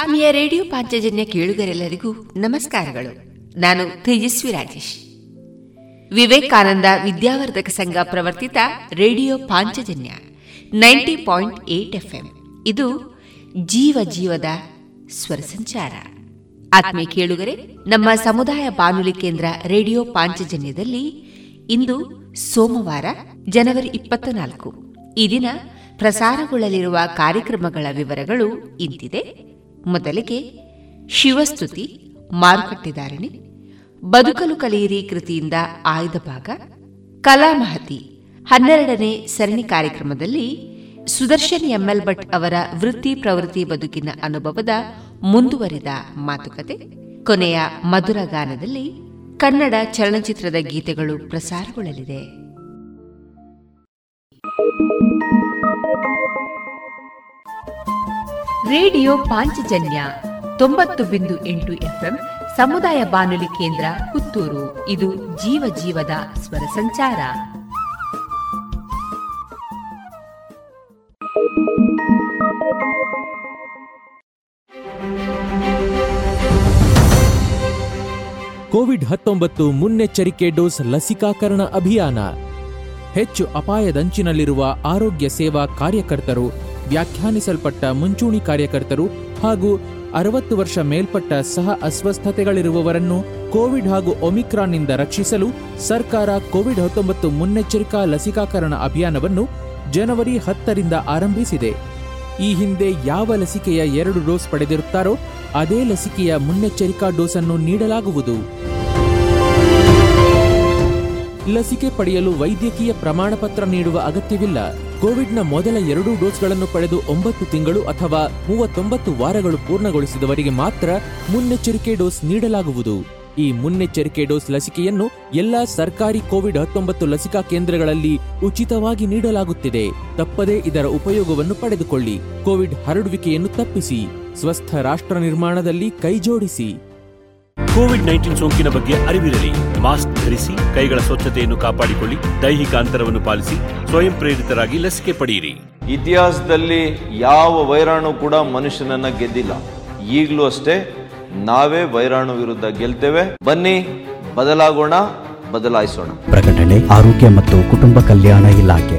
ಆತ್ಮೀಯ ರೇಡಿಯೋ ಪಾಂಚಜನ್ಯ ಕೇಳುಗರೆಲ್ಲರಿಗೂ ನಮಸ್ಕಾರಗಳು. ನಾನು Tejasvi Rajesh. Vivekananda Vidyavardhaka Sangha ಪ್ರವರ್ತಿತ radio Panchajanya ninety point eight FM. ಇದು ಜೀವ ಜೀವದ ಸ್ವರ ಸಂಚಾರ. ಆತ್ಮೀಯ ಕೇಳುಗರೆ, ನಮ್ಮ ಸಮುದಾಯ ಬಾನುಲಿ ಕೇಂದ್ರ ರೇಡಿಯೋ ಪಾಂಚಜನ್ಯದಲ್ಲಿ ಇಂದು ಸೋಮವಾರ, ಜನವರಿ ಇಪ್ಪತ್ತ ನಾಲ್ಕು ಈ ದಿನ ಪ್ರಸಾರಗೊಳ್ಳಲಿರುವ ಕಾರ್ಯಕ್ರಮಗಳ ವಿವರಗಳು ಇಂತಿದೆ. ಮೊದಲಿಗೆ ಶಿವಸ್ತುತಿ ಮಾರುಕಟ್ಟೆದಾರಣಿ, ಬದುಕಲು ಕಲಿಯಿರಿ ಕೃತಿಯಿಂದ ಆಯ್ದ ಭಾಗ ಕಲಾಮಹತಿ ಹನ್ನೆರಡನೇ ಸರಣಿ ಕಾರ್ಯಕ್ರಮದಲ್ಲಿ ಸುದರ್ಶನ್ ಎಂಎಲ್ ಭಟ್ ಅವರ ವೃತ್ತಿ ಪ್ರವೃತ್ತಿ ಬದುಕಿನ ಅನುಭವದ ಮುಂದುವರಿದ ಮಾತುಕತೆ, ಕೊನೆಯ ಮಧುರ ಗಾನದಲ್ಲಿ ಕನ್ನಡ ಚಲನಚಿತ್ರದ ಗೀತೆಗಳು ಪ್ರಸಾರಗೊಳ್ಳಲಿದೆ. ರೇಡಿಯೋ ಪಾಂಚಜನ್ಯ ತೊಂಬತ್ತು ಬಿಂದು ಎಂಟು ಎಫ್ಎಂ ಸಮುದಾಯ ಬಾನುಲಿ ಕೇಂದ್ರ ಪುತ್ತೂರು. ಇದು ಜೀವ ಜೀವದ ಸ್ವರ ಸಂಚಾರ. ಕೋವಿಡ್ ಹತ್ತೊಂಬತ್ತು ಮುನ್ನೆಚ್ಚರಿಕೆ ಡೋಸ್ ಲಸಿಕಾಕರಣ ಅಭಿಯಾನ. ಹೆಚ್ಚು ಅಪಾಯದಂಚಿನಲ್ಲಿರುವ ಆರೋಗ್ಯ ಸೇವಾ ಕಾರ್ಯಕರ್ತರು ವ್ಯಾಖ್ಯಾನಿಸಲ್ಪಟ್ಟ ಮುಂಚೂಣಿ ಕಾರ್ಯಕರ್ತರು ಹಾಗೂ ಅರವತ್ತು ವರ್ಷ ಮೇಲ್ಪಟ್ಟ ಸಹ ಅಸ್ವಸ್ಥತೆಗಳಿರುವವರನ್ನು ಕೋವಿಡ್ ಹಾಗೂ ಒಮಿಕ್ರಾನ್ನಿಂದ ರಕ್ಷಿಸಲು ಸರ್ಕಾರ ಕೋವಿಡ್ ಹತ್ತೊಂಬತ್ತು ಮುನ್ನೆಚ್ಚರಿಕಾ ಲಸಿಕಾಕರಣ ಅಭಿಯಾನವನ್ನು ಜನವರಿ ಹತ್ತರಿಂದ ಆರಂಭಿಸಿದೆ. ಈ ಹಿಂದೆ ಯಾವ ಲಸಿಕೆಯ ಎರಡು ಡೋಸ್ ಪಡೆದಿರುತ್ತಾರೋ ಅದೇ ಲಸಿಕೆಯ ಮುನ್ನೆಚ್ಚರಿಕಾ ಡೋಸ್ ಅನ್ನು ನೀಡಲಾಗುವುದು. ಲಸಿಕೆ ಪಡೆಯಲು ವೈದ್ಯಕೀಯ ಪ್ರಮಾಣಪತ್ರ ನೀಡುವ ಅಗತ್ಯವಿಲ್ಲ. ಕೋವಿಡ್ನ ಮೊದಲ ಎರಡು ಡೋಸ್ಗಳನ್ನು ಪಡೆದು ಒಂಬತ್ತು ತಿಂಗಳು ಅಥವಾ ಮೂವತ್ತೊಂಬತ್ತು ವಾರಗಳು ಪೂರ್ಣಗೊಳಿಸಿದವರಿಗೆ ಮಾತ್ರ ಮುನ್ನೆಚ್ಚರಿಕೆ ಡೋಸ್ ನೀಡಲಾಗುವುದು. ಈ ಮುನ್ನೆಚ್ಚರಿಕೆ ಡೋಸ್ ಲಸಿಕೆಯನ್ನು ಎಲ್ಲಾ ಸರ್ಕಾರಿ ಕೋವಿಡ್ ಹತ್ತೊಂಬತ್ತು ಲಸಿಕಾ ಕೇಂದ್ರಗಳಲ್ಲಿ ಉಚಿತವಾಗಿ ನೀಡಲಾಗುತ್ತಿದೆ. ತಪ್ಪದೇ ಇದರ ಉಪಯೋಗವನ್ನು ಪಡೆದುಕೊಳ್ಳಿ. ಕೋವಿಡ್ ಹರಡುವಿಕೆಯನ್ನು ತಪ್ಪಿಸಿ. ಸ್ವಸ್ಥ ರಾಷ್ಟ್ರ ನಿರ್ಮಾಣದಲ್ಲಿ ಕೈಜೋಡಿಸಿ. ಕೋವಿಡ್ ನೈನ್ಟೀನ್ ಸೋಂಕಿನ ಬಗ್ಗೆ ಅರಿವಿರಲಿ. ಮಾಸ್ಕ್ ಧರಿಸಿ ಕೈಗಳ ಸ್ವಚ್ಛತೆಯನ್ನು ಕಾಪಾಡಿಕೊಳ್ಳಿ ದೈಹಿಕ ಅಂತರವನ್ನು ಪಾಲಿಸಿ ಸ್ವಯಂ ಪ್ರೇರಿತರಾಗಿ ಲಸಿಕೆ ಪಡೆಯಿರಿ. ಇತಿಹಾಸದಲ್ಲಿ ಯಾವ ವೈರಾಣು ಕೂಡ ಮನುಷ್ಯನನ್ನ ಗೆದ್ದಿಲ್ಲ. ಈಗಲೂ ಅಷ್ಟೇ ನಾವೇ ವೈರಾಣು ವಿರುದ್ಧ ಗೆಲ್ತೇವೆ. ಬನ್ನಿ ಬದಲಾಗೋಣ ಬದಲಾಯಿಸೋಣ. ಪ್ರಕಟಣೆ ಆರೋಗ್ಯ ಮತ್ತು ಕುಟುಂಬ ಕಲ್ಯಾಣ ಇಲಾಖೆ.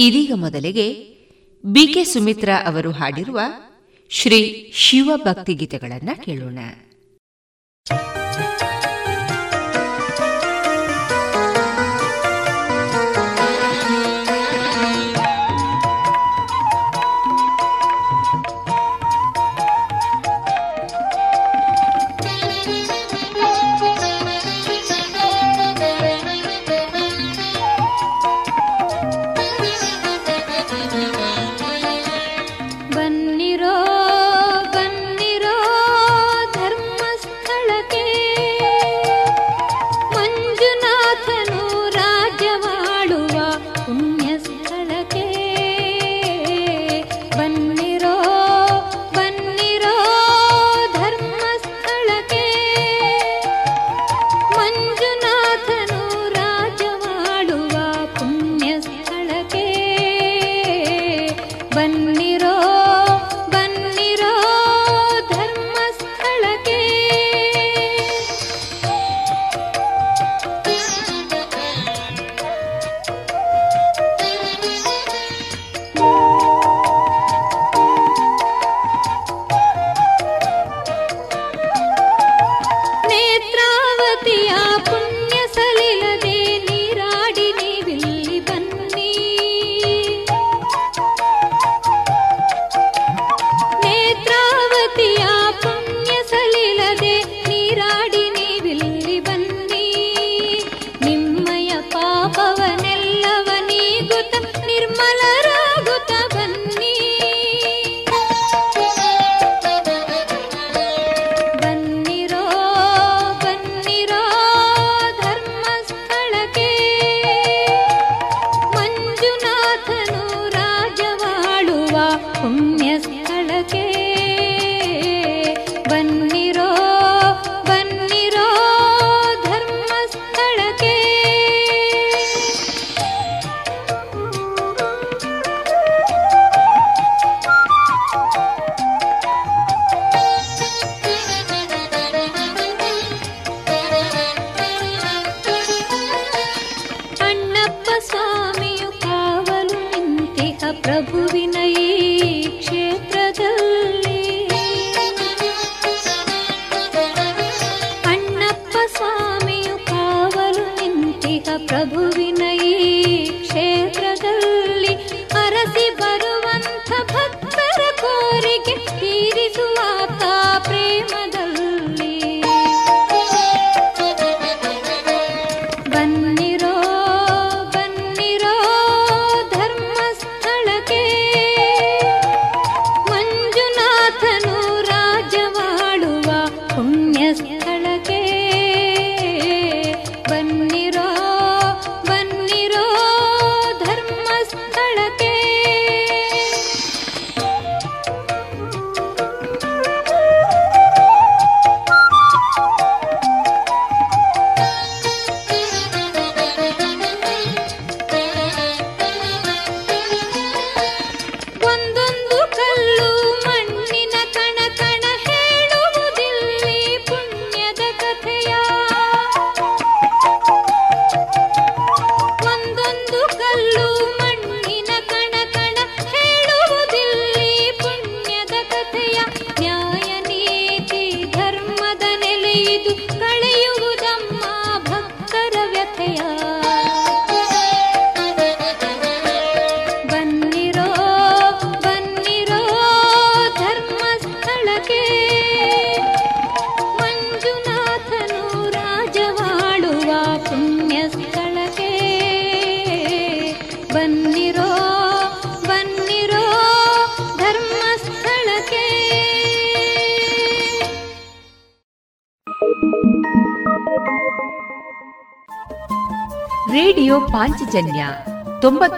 ಇದೀಗ ಮೊದಲಿಗೆ ಬಿಕೆ ಸುಮಿತ್ರಾ ಅವರು ಹಾಡಿರುವ ಶ್ರೀ ಶಿವಭಕ್ತಿ ಗೀತೆಗಳನ್ನು ಕೇಳೋಣ.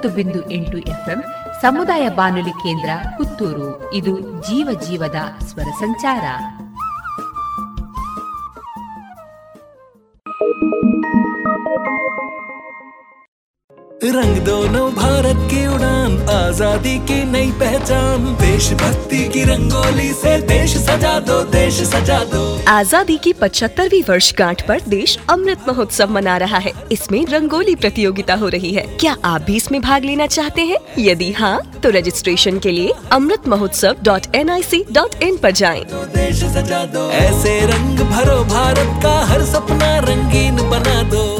ಬಿಂದು ಎಂಟು ಎಫ್ಎಂ ಸಮುದಾಯ ಬಾನುಲಿ ಕೇಂದ್ರ ಪುತ್ತೂರು ಇದು ಜೀವ ಜೀವದ ಸ್ವರ ಸಂಚಾರ रंग दोनों भारत की उड़ान आजादी की नई पहचान देशभक्ति की रंगोली से देश सजा दो देश सजा दो आज़ादी की पचहत्तरवीं वर्षगांठ पर देश अमृत महोत्सव मना रहा है। इसमें रंगोली प्रतियोगिता हो रही है। क्या आप भी इसमें भाग लेना चाहते हैं? यदि हाँ तो रजिस्ट्रेशन के लिए Amrit Mahotsav dot N I C dot in आरोप जाए। ऐसे रंग भरो भारत का हर सपना रंगीन बना दो।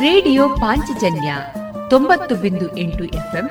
ರೇಡಿಯೋ ಪಾಂಚಜನ್ಯ ತೊಂಬತ್ತು ಬಿಂದು ಎಂಟು ಎಫ್ಎಂ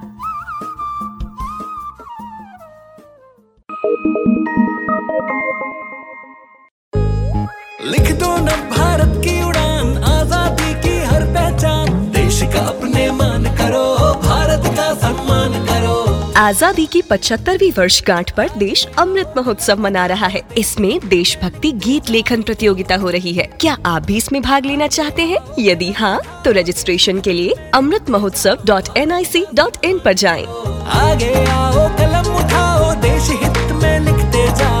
आज़ादी की 75वीं वर्षगांठ पर देश अमृत महोत्सव मना रहा है। इसमें देशभक्ति गीत लेखन प्रतियोगिता हो रही है। क्या आप भी इसमें भाग लेना चाहते हैं? यदि हाँ तो रजिस्ट्रेशन के लिए Amrit Mahotsav dot N I C dot in आरोप जाए। आगे आओ, कलम उठाओ, देश हित में लिखते जाओ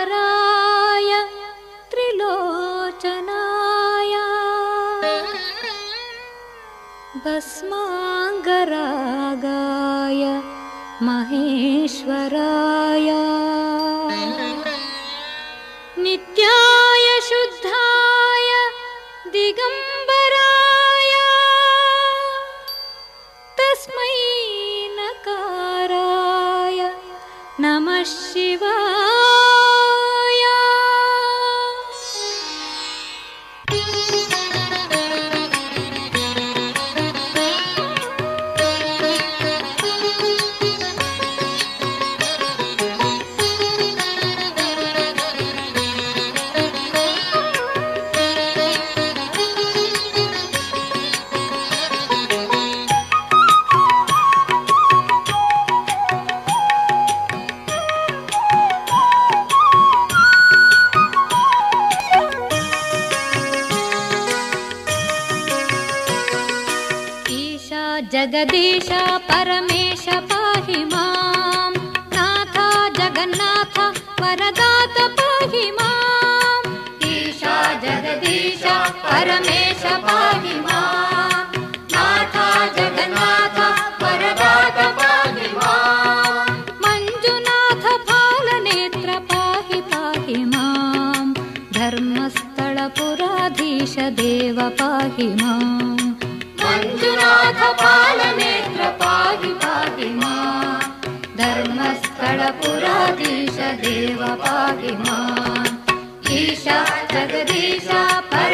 भस्माङ्गरागाय महेश्वराय जगदीश परमेश पाहि मा नाथ जगन्नाथ वरदात पाहि मा ईशा जगदीश परमेश पाहि मा नाथ जगन्नाथ वरदात पाहि मा मञ्जुनाथ फालनेत्र पाहि पाहि मा धर्मस्थलपुराधीश देव पाहि मा देव पाहि मा ईशा जगदीशा पर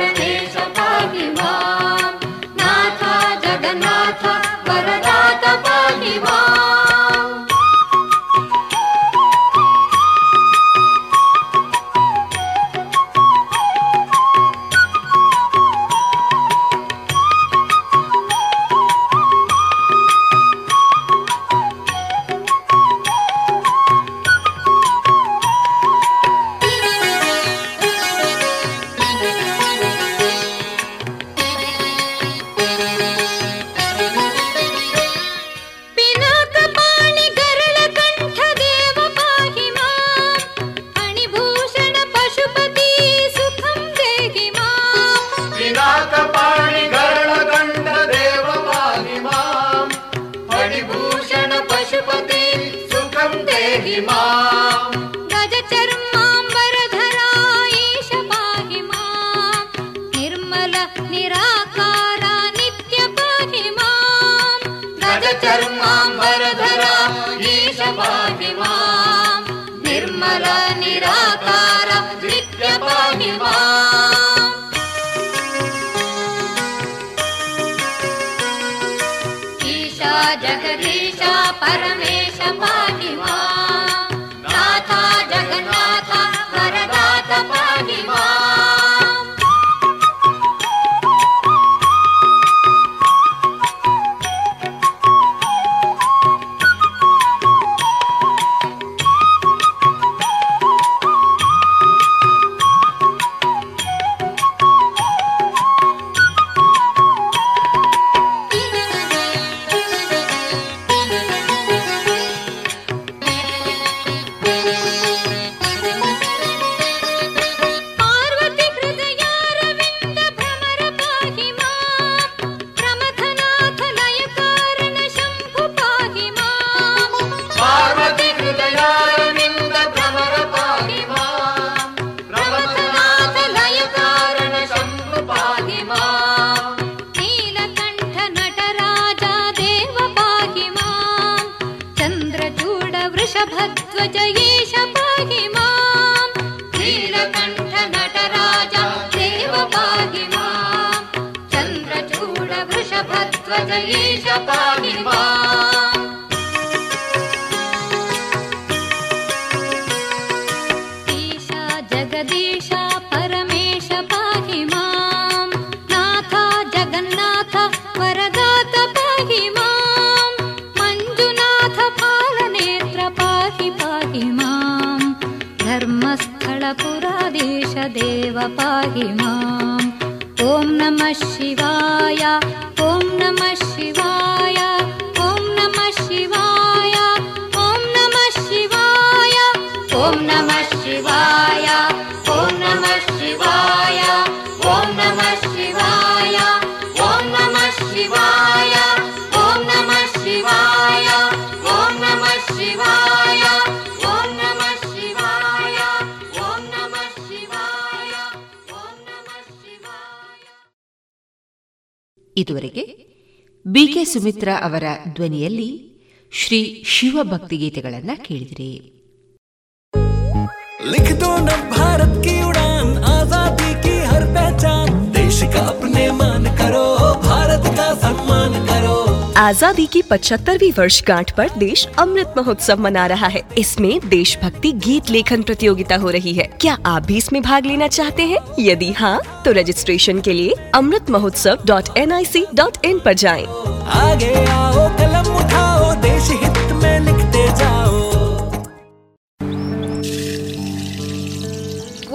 ईशा जगदीश परमेश पाहि माम्। नाथ जगन्नाथ वरदात पाहि माम्। मञ्जुनाथ पालनेत्र पाहि पाहि माम्। धर्मस्थलपुराधीश देव पाहि माम्। ॐ नमः शिवाय ॐ नमः शिवाय ॐ नमः शिवाय ॐ नमः शिवाय ॐ नमः शिवाय ॐ नमः शिवाय ॐ नमः शिवाय ॐ नमः शिवाय ॐ नमः शिवाय ಇದುವರೆಗೆ ಬಿಕೆ ಸುಮಿತ್ರಾ ಅವರ ಧ್ವನಿಯಲ್ಲಿ ಶ್ರೀ ಶಿವ ಭಕ್ತಿ ಗೀತೆಗಳನ್ನ ಕೇಳಿದಿರಿ लिख दो न भारत की उड़ान आज़ादी की हर पहचान। देश का अपने मान करो भारत का सम्मान करो। आज़ादी की पचहत्तरवीं वर्षगांठ पर देश अमृत महोत्सव मना रहा है। इसमें देशभक्ति गीत लेखन प्रतियोगिता हो रही है। क्या आप भी इसमें भाग लेना चाहते हैं? यदि हाँ तो रजिस्ट्रेशन के लिए Amrit Mahotsav dot N I C dot in आरोप जाए। आगे आओ कलम उठाओ देश हित में लिखते जाओ।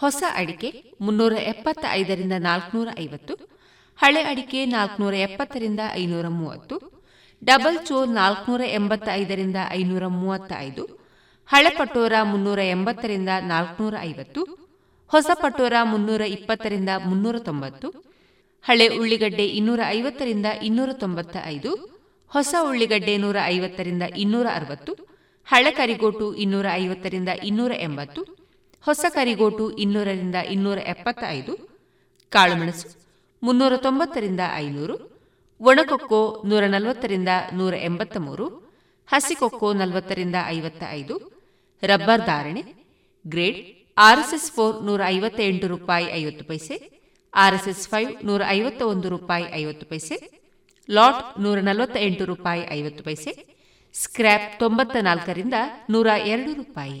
ಹೊಸ ಅಡಿಕೆ ಮುನ್ನೂರ ಎಪ್ಪತ್ತ ಐದರಿಂದ ನಾಲ್ಕುನೂರ ಐವತ್ತು ಹಳೆ ಅಡಿಕೆ ನಾಲ್ಕುನೂರ ಎಪ್ಪತ್ತರಿಂದ ಐನೂರ ಮೂವತ್ತು ಡಬಲ್ ಚೋರ್ ನಾಲ್ಕುನೂರ ಎಂಬತ್ತ ಐದರಿಂದ ಐನೂರ ಮೂವತ್ತ ಐದು ಹಳೆ ಪಟೋರ ಮುನ್ನೂರ ಎಂಬತ್ತರಿಂದ ನಾಲ್ಕುನೂರ ಐವತ್ತು ಹೊಸ ಪಟೋರ ಮುನ್ನೂರ ಇಪ್ಪತ್ತರಿಂದ ಮುನ್ನೂರ ತೊಂಬತ್ತು ಹಳೆ ಉಳ್ಳಿಗಡ್ಡೆ ಇನ್ನೂರ ಐವತ್ತರಿಂದ ಇನ್ನೂರ ತೊಂಬತ್ತ ಐದು ಹೊಸ ಉಳ್ಳಿಗಡ್ಡೆ ನೂರ ಐವತ್ತರಿಂದ ಇನ್ನೂರ ಅರವತ್ತು ಹಳೆ ಕರಿಗೋಟು ಇನ್ನೂರ ಐವತ್ತರಿಂದ ಇನ್ನೂರ ಎಂಬತ್ತು ಹೊಸ ಕರಿಗೋಟು ಇನ್ನೂರರಿಂದ ಇನ್ನೂರ ಎಪ್ಪತ್ತೈದು ಕಾಳುಮೆಣಸು ಮುನ್ನೂರ ತೊಂಬತ್ತರಿಂದ ಐನೂರು, ಒಣಕೊಕ್ಕೋ ನೂರ ನಲವತ್ತರಿಂದ ನೂರ ಎಂಬತ್ತ ಮೂರು ಹಸಿಕೊಕ್ಕೋ ನಲವತ್ತರಿಂದ ಐವತ್ತ ಐದು ರಬ್ಬರ್ ಧಾರಣೆ, ಗ್ರೇಡ್ ಆರ್ಎಸ್ಎಸ್ ಫೋರ್ ನೂರ ಐವತ್ತ ಎಂಟು ರೂಪಾಯಿ ಐವತ್ತು ಪೈಸೆ, ಆರ್ಎಸ್ಎಸ್ ಫೈವ್ ನೂರ ಐವತ್ತ ಒಂದು ರೂಪಾಯಿ ಐವತ್ತು ಪೈಸೆ, ಲಾಟ್ ನೂರ ನಲವತ್ತ ಎಂಟು ರೂಪಾಯಿ ಐವತ್ತು ಪೈಸೆ, ಸ್ಕ್ರ್ಯಾಪ್ ತೊಂಬತ್ತ ನಾಲ್ಕರಿಂದ ನೂರ ಎರಡು ರೂಪಾಯಿ.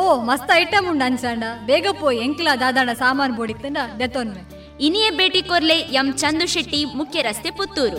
ಓ, ಮಸ್ತ್ ಐಟಮ್ ಉಂಡು ಅನ್ಸಾಂಡ ಬೇಗ ಪೋ, ಎಂಕ್ಲ ದಾದಾಣ ಸಾಮಾನು ಬೋಡಿತ್ತಂಡ ದೆತ್ತೊನ್ವೆ ಇನಿಯೇ ಭೇಟಿ ಕೊರ್ಲೆ ಎಂ ಚಂದು ಶೆಟ್ಟಿ, ಮುಖ್ಯ ರಸ್ತೆ ಪುತ್ತೂರು.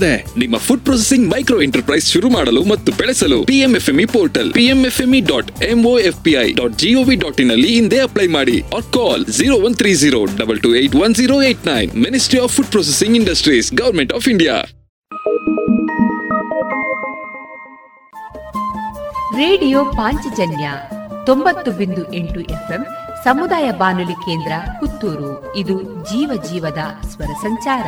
ನಿಮ್ಮ ಫುಡ್ ಪ್ರೊಸೆಸಿಂಗ್ ಮೈಕ್ರೋ ಎಂಟರ್ಪ್ರೈಸ್ ಶುರು ಮಾಡಲು ಮತ್ತು ಬೆಳೆಸಲು PMFME portal PMFME dot MOFPI dot GOV dot in ಅಲ್ಲಿ ಹಿಂದೆ ಅಪ್ಲೈ ಮಾಡಿ or call zero one three zero double two eight one zero eight nine ministry of food processing industries government of India radio Panchajanya ತೊಂಬತ್ತು ಬಿಂದು ಎಂಟು FM, ಸಮುದಾಯ ಬಾನುಲಿ ಕೇಂದ್ರ ಪುತ್ತೂರು. ಇದು ಜೀವ ಜೀವದ ಸ್ವರ ಸಂಚಾರ.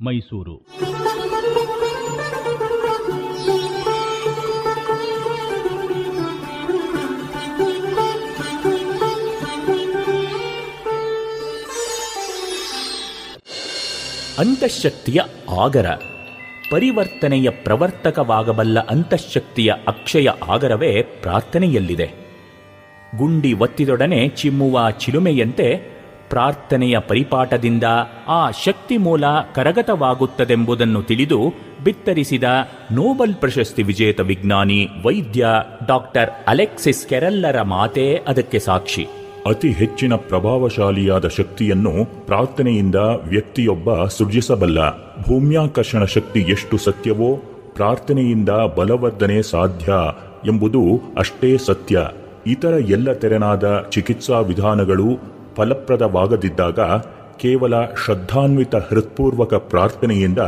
ಮೈಸೂರು. ಅಂತಃಶಕ್ತಿಯ ಆಗರ. ಪರಿವರ್ತನೆಯ ಪ್ರವರ್ತಕವಾಗಬಲ್ಲ ಅಂತಃಶಕ್ತಿಯ ಅಕ್ಷಯ ಆಗರವೇ ಪ್ರಾರ್ಥನೆಯಲ್ಲಿದೆ. ಗುಂಡಿ ಒತ್ತಿದೊಡನೆ ಚಿಮ್ಮುವ ಚಿಲುಮೆಯಂತೆ ಪ್ರಾರ್ಥನೆಯ ಪರಿಪಾಠದಿಂದ ಆ ಶಕ್ತಿ ಮೂಲ ಕರಗತವಾಗುತ್ತದೆಂಬುದನ್ನು ತಿಳಿದು ಬಿತ್ತರಿಸಿದ ನೋಬೆಲ್ ಪ್ರಶಸ್ತಿ ವಿಜೇತ ವಿಜ್ಞಾನಿ ವೈದ್ಯ ಡಾಕ್ಟರ್ ಅಲೆಕ್ಸಿಸ್ ಕೆರಲ್ಲರ ಮಾತೇ ಅದಕ್ಕೆ ಸಾಕ್ಷಿ. ಅತಿ ಹೆಚ್ಚಿನ ಪ್ರಭಾವಶಾಲಿಯಾದ ಶಕ್ತಿಯನ್ನು ಪ್ರಾರ್ಥನೆಯಿಂದ ವ್ಯಕ್ತಿಯೊಬ್ಬ ಸೃಜಿಸಬಲ್ಲ ಭೂಮ್ಯಾಕರ್ಷಣ ಶಕ್ತಿ ಎಷ್ಟು ಸತ್ಯವೋ ಪ್ರಾರ್ಥನೆಯಿಂದ ಬಲವರ್ಧನೆ ಸಾಧ್ಯ ಎಂಬುದು ಅಷ್ಟೇ ಸತ್ಯ. ಇತರ ಎಲ್ಲ ತೆರನಾದ ಚಿಕಿತ್ಸಾ ವಿಧಾನಗಳು ಫಲಪ್ರದವಾಗದಿದ್ದಾಗ ಕೇವಲ ಶ್ರದ್ಧಾನ್ವಿತ ಹೃತ್ಪೂರ್ವಕ ಪ್ರಾರ್ಥನೆಯಿಂದ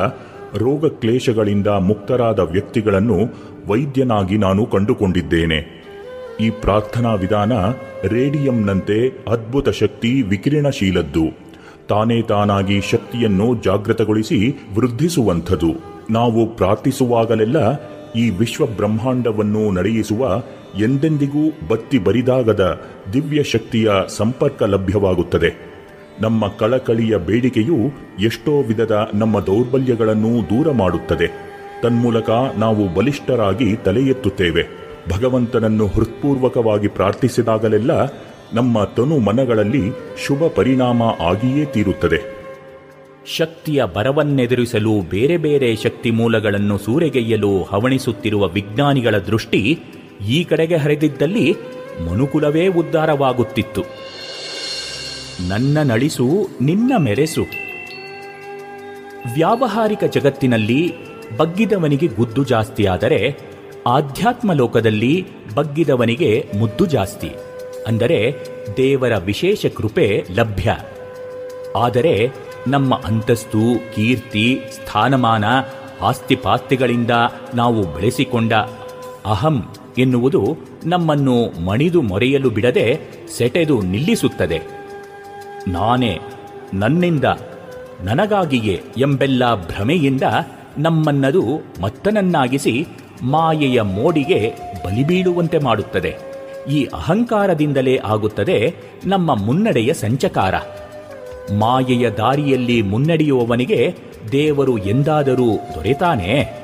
ರೋಗ ಕ್ಲೇಶಗಳಿಂದ ಮುಕ್ತರಾದ ವ್ಯಕ್ತಿಗಳನ್ನು ವೈದ್ಯನಾಗಿ ನಾನು ಕಂಡುಕೊಂಡಿದ್ದೇನೆ. ಈ ಪ್ರಾರ್ಥನಾ ವಿಧಾನ ರೇಡಿಯಂನಂತೆ ಅದ್ಭುತ ಶಕ್ತಿ ವಿಕಿರಣಶೀಲದ್ದು. ತಾನೇ ತಾನಾಗಿ ಶಕ್ತಿಯನ್ನು ಜಾಗೃತಗೊಳಿಸಿ ವೃದ್ಧಿಸುವಂಥದು. ನಾವು ಪ್ರಾರ್ಥಿಸುವಾಗಲೆಲ್ಲ ಈ ವಿಶ್ವ ಬ್ರಹ್ಮಾಂಡವನ್ನು ನಡೆಯಿಸುವ ಎಂದೆಂದಿಗೂ ಬತ್ತಿ ಬರಿದಾಗದ ದಿವ್ಯ ಶಕ್ತಿಯ ಸಂಪರ್ಕ ಲಭ್ಯವಾಗುತ್ತದೆ. ನಮ್ಮ ಕಳಕಳಿಯ ಬೇಡಿಕೆಯು ಎಷ್ಟೋ ವಿಧದ ನಮ್ಮ ದೌರ್ಬಲ್ಯಗಳನ್ನು ದೂರ ಮಾಡುತ್ತದೆ. ತನ್ಮೂಲಕ ನಾವು ಬಲಿಷ್ಠರಾಗಿ ತಲೆ ಎತ್ತುತ್ತೇವೆ ಭಗವಂತನನ್ನು ಹೃತ್ಪೂರ್ವಕವಾಗಿ ಪ್ರಾರ್ಥಿಸಿದಾಗಲೆಲ್ಲ ನಮ್ಮ ತನು ಮನಗಳಲ್ಲಿ ಶುಭ ಪರಿಣಾಮ ಆಗಿಯೇ ತೀರುತ್ತದೆ. ಶಕ್ತಿಯ ಬರವನ್ನೆದುರಿಸಲು ಬೇರೆ ಬೇರೆ ಶಕ್ತಿ ಮೂಲಗಳನ್ನು ಸೂರೆಗೈಯಲು ಹವಣಿಸುತ್ತಿರುವ ವಿಜ್ಞಾನಿಗಳ ದೃಷ್ಟಿ ಈ ಕಡೆಗೆ ಹರಿದಿದ್ದಲ್ಲಿ ಮನುಕುಲವೇ ಉದ್ಧಾರವಾಗುತ್ತಿತ್ತು. ನನ್ನ ನಳಿಸು, ನಿನ್ನ ಮೆರೆಸು. ವ್ಯಾವಹಾರಿಕ ಜಗತ್ತಿನಲ್ಲಿ ಬಗ್ಗಿದವನಿಗೆ ಗುದ್ದು ಜಾಸ್ತಿಯಾದರೆ ಆಧ್ಯಾತ್ಮ ಲೋಕದಲ್ಲಿ ಬಗ್ಗಿದವನಿಗೆ ಮುದ್ದು ಜಾಸ್ತಿ. ಅಂದರೆ ದೇವರ ವಿಶೇಷ ಕೃಪೆ ಲಭ್ಯ. ಆದರೆ ನಮ್ಮ ಅಂತಸ್ತು, ಕೀರ್ತಿ, ಸ್ಥಾನಮಾನ, ಆಸ್ತಿಪಾಸ್ತಿಗಳಿಂದ ನಾವು ಬೆಳೆಸಿಕೊಂಡ ಅಹಂ ಎನ್ನುವುದು ನಮ್ಮನ್ನು ಮಣಿದು ಮೊರೆಯಲು ಬಿಡದೆ ಸೆಟೆದು ನಿಲ್ಲಿಸುತ್ತದೆ. ನಾನೇ ನನ್ನಿಂದ ನನಗಾಗಿಯೇ ಎಂಬೆಲ್ಲ ಭ್ರಮೆಯಿಂದ ನಮ್ಮನ್ನದು ಮತ್ತನನ್ನಾಗಿಸಿ ಮಾಯೆಯ ಮೋಡಿಗೆ ಬಲಿಬೀಳುವಂತೆ ಮಾಡುತ್ತದೆ. ಈ ಅಹಂಕಾರದಿಂದಲೇ ಆಗುತ್ತದೆ ನಮ್ಮ ಮುನ್ನಡೆಯ ಸಂಚಕಾರ. ಮಾಯೆಯ ದಾರಿಯಲ್ಲಿ ಮುನ್ನಡೆಯುವವನಿಗೆ ದೇವರು ಎಂದಾದರೂ ದೊರೆತಾನೆ?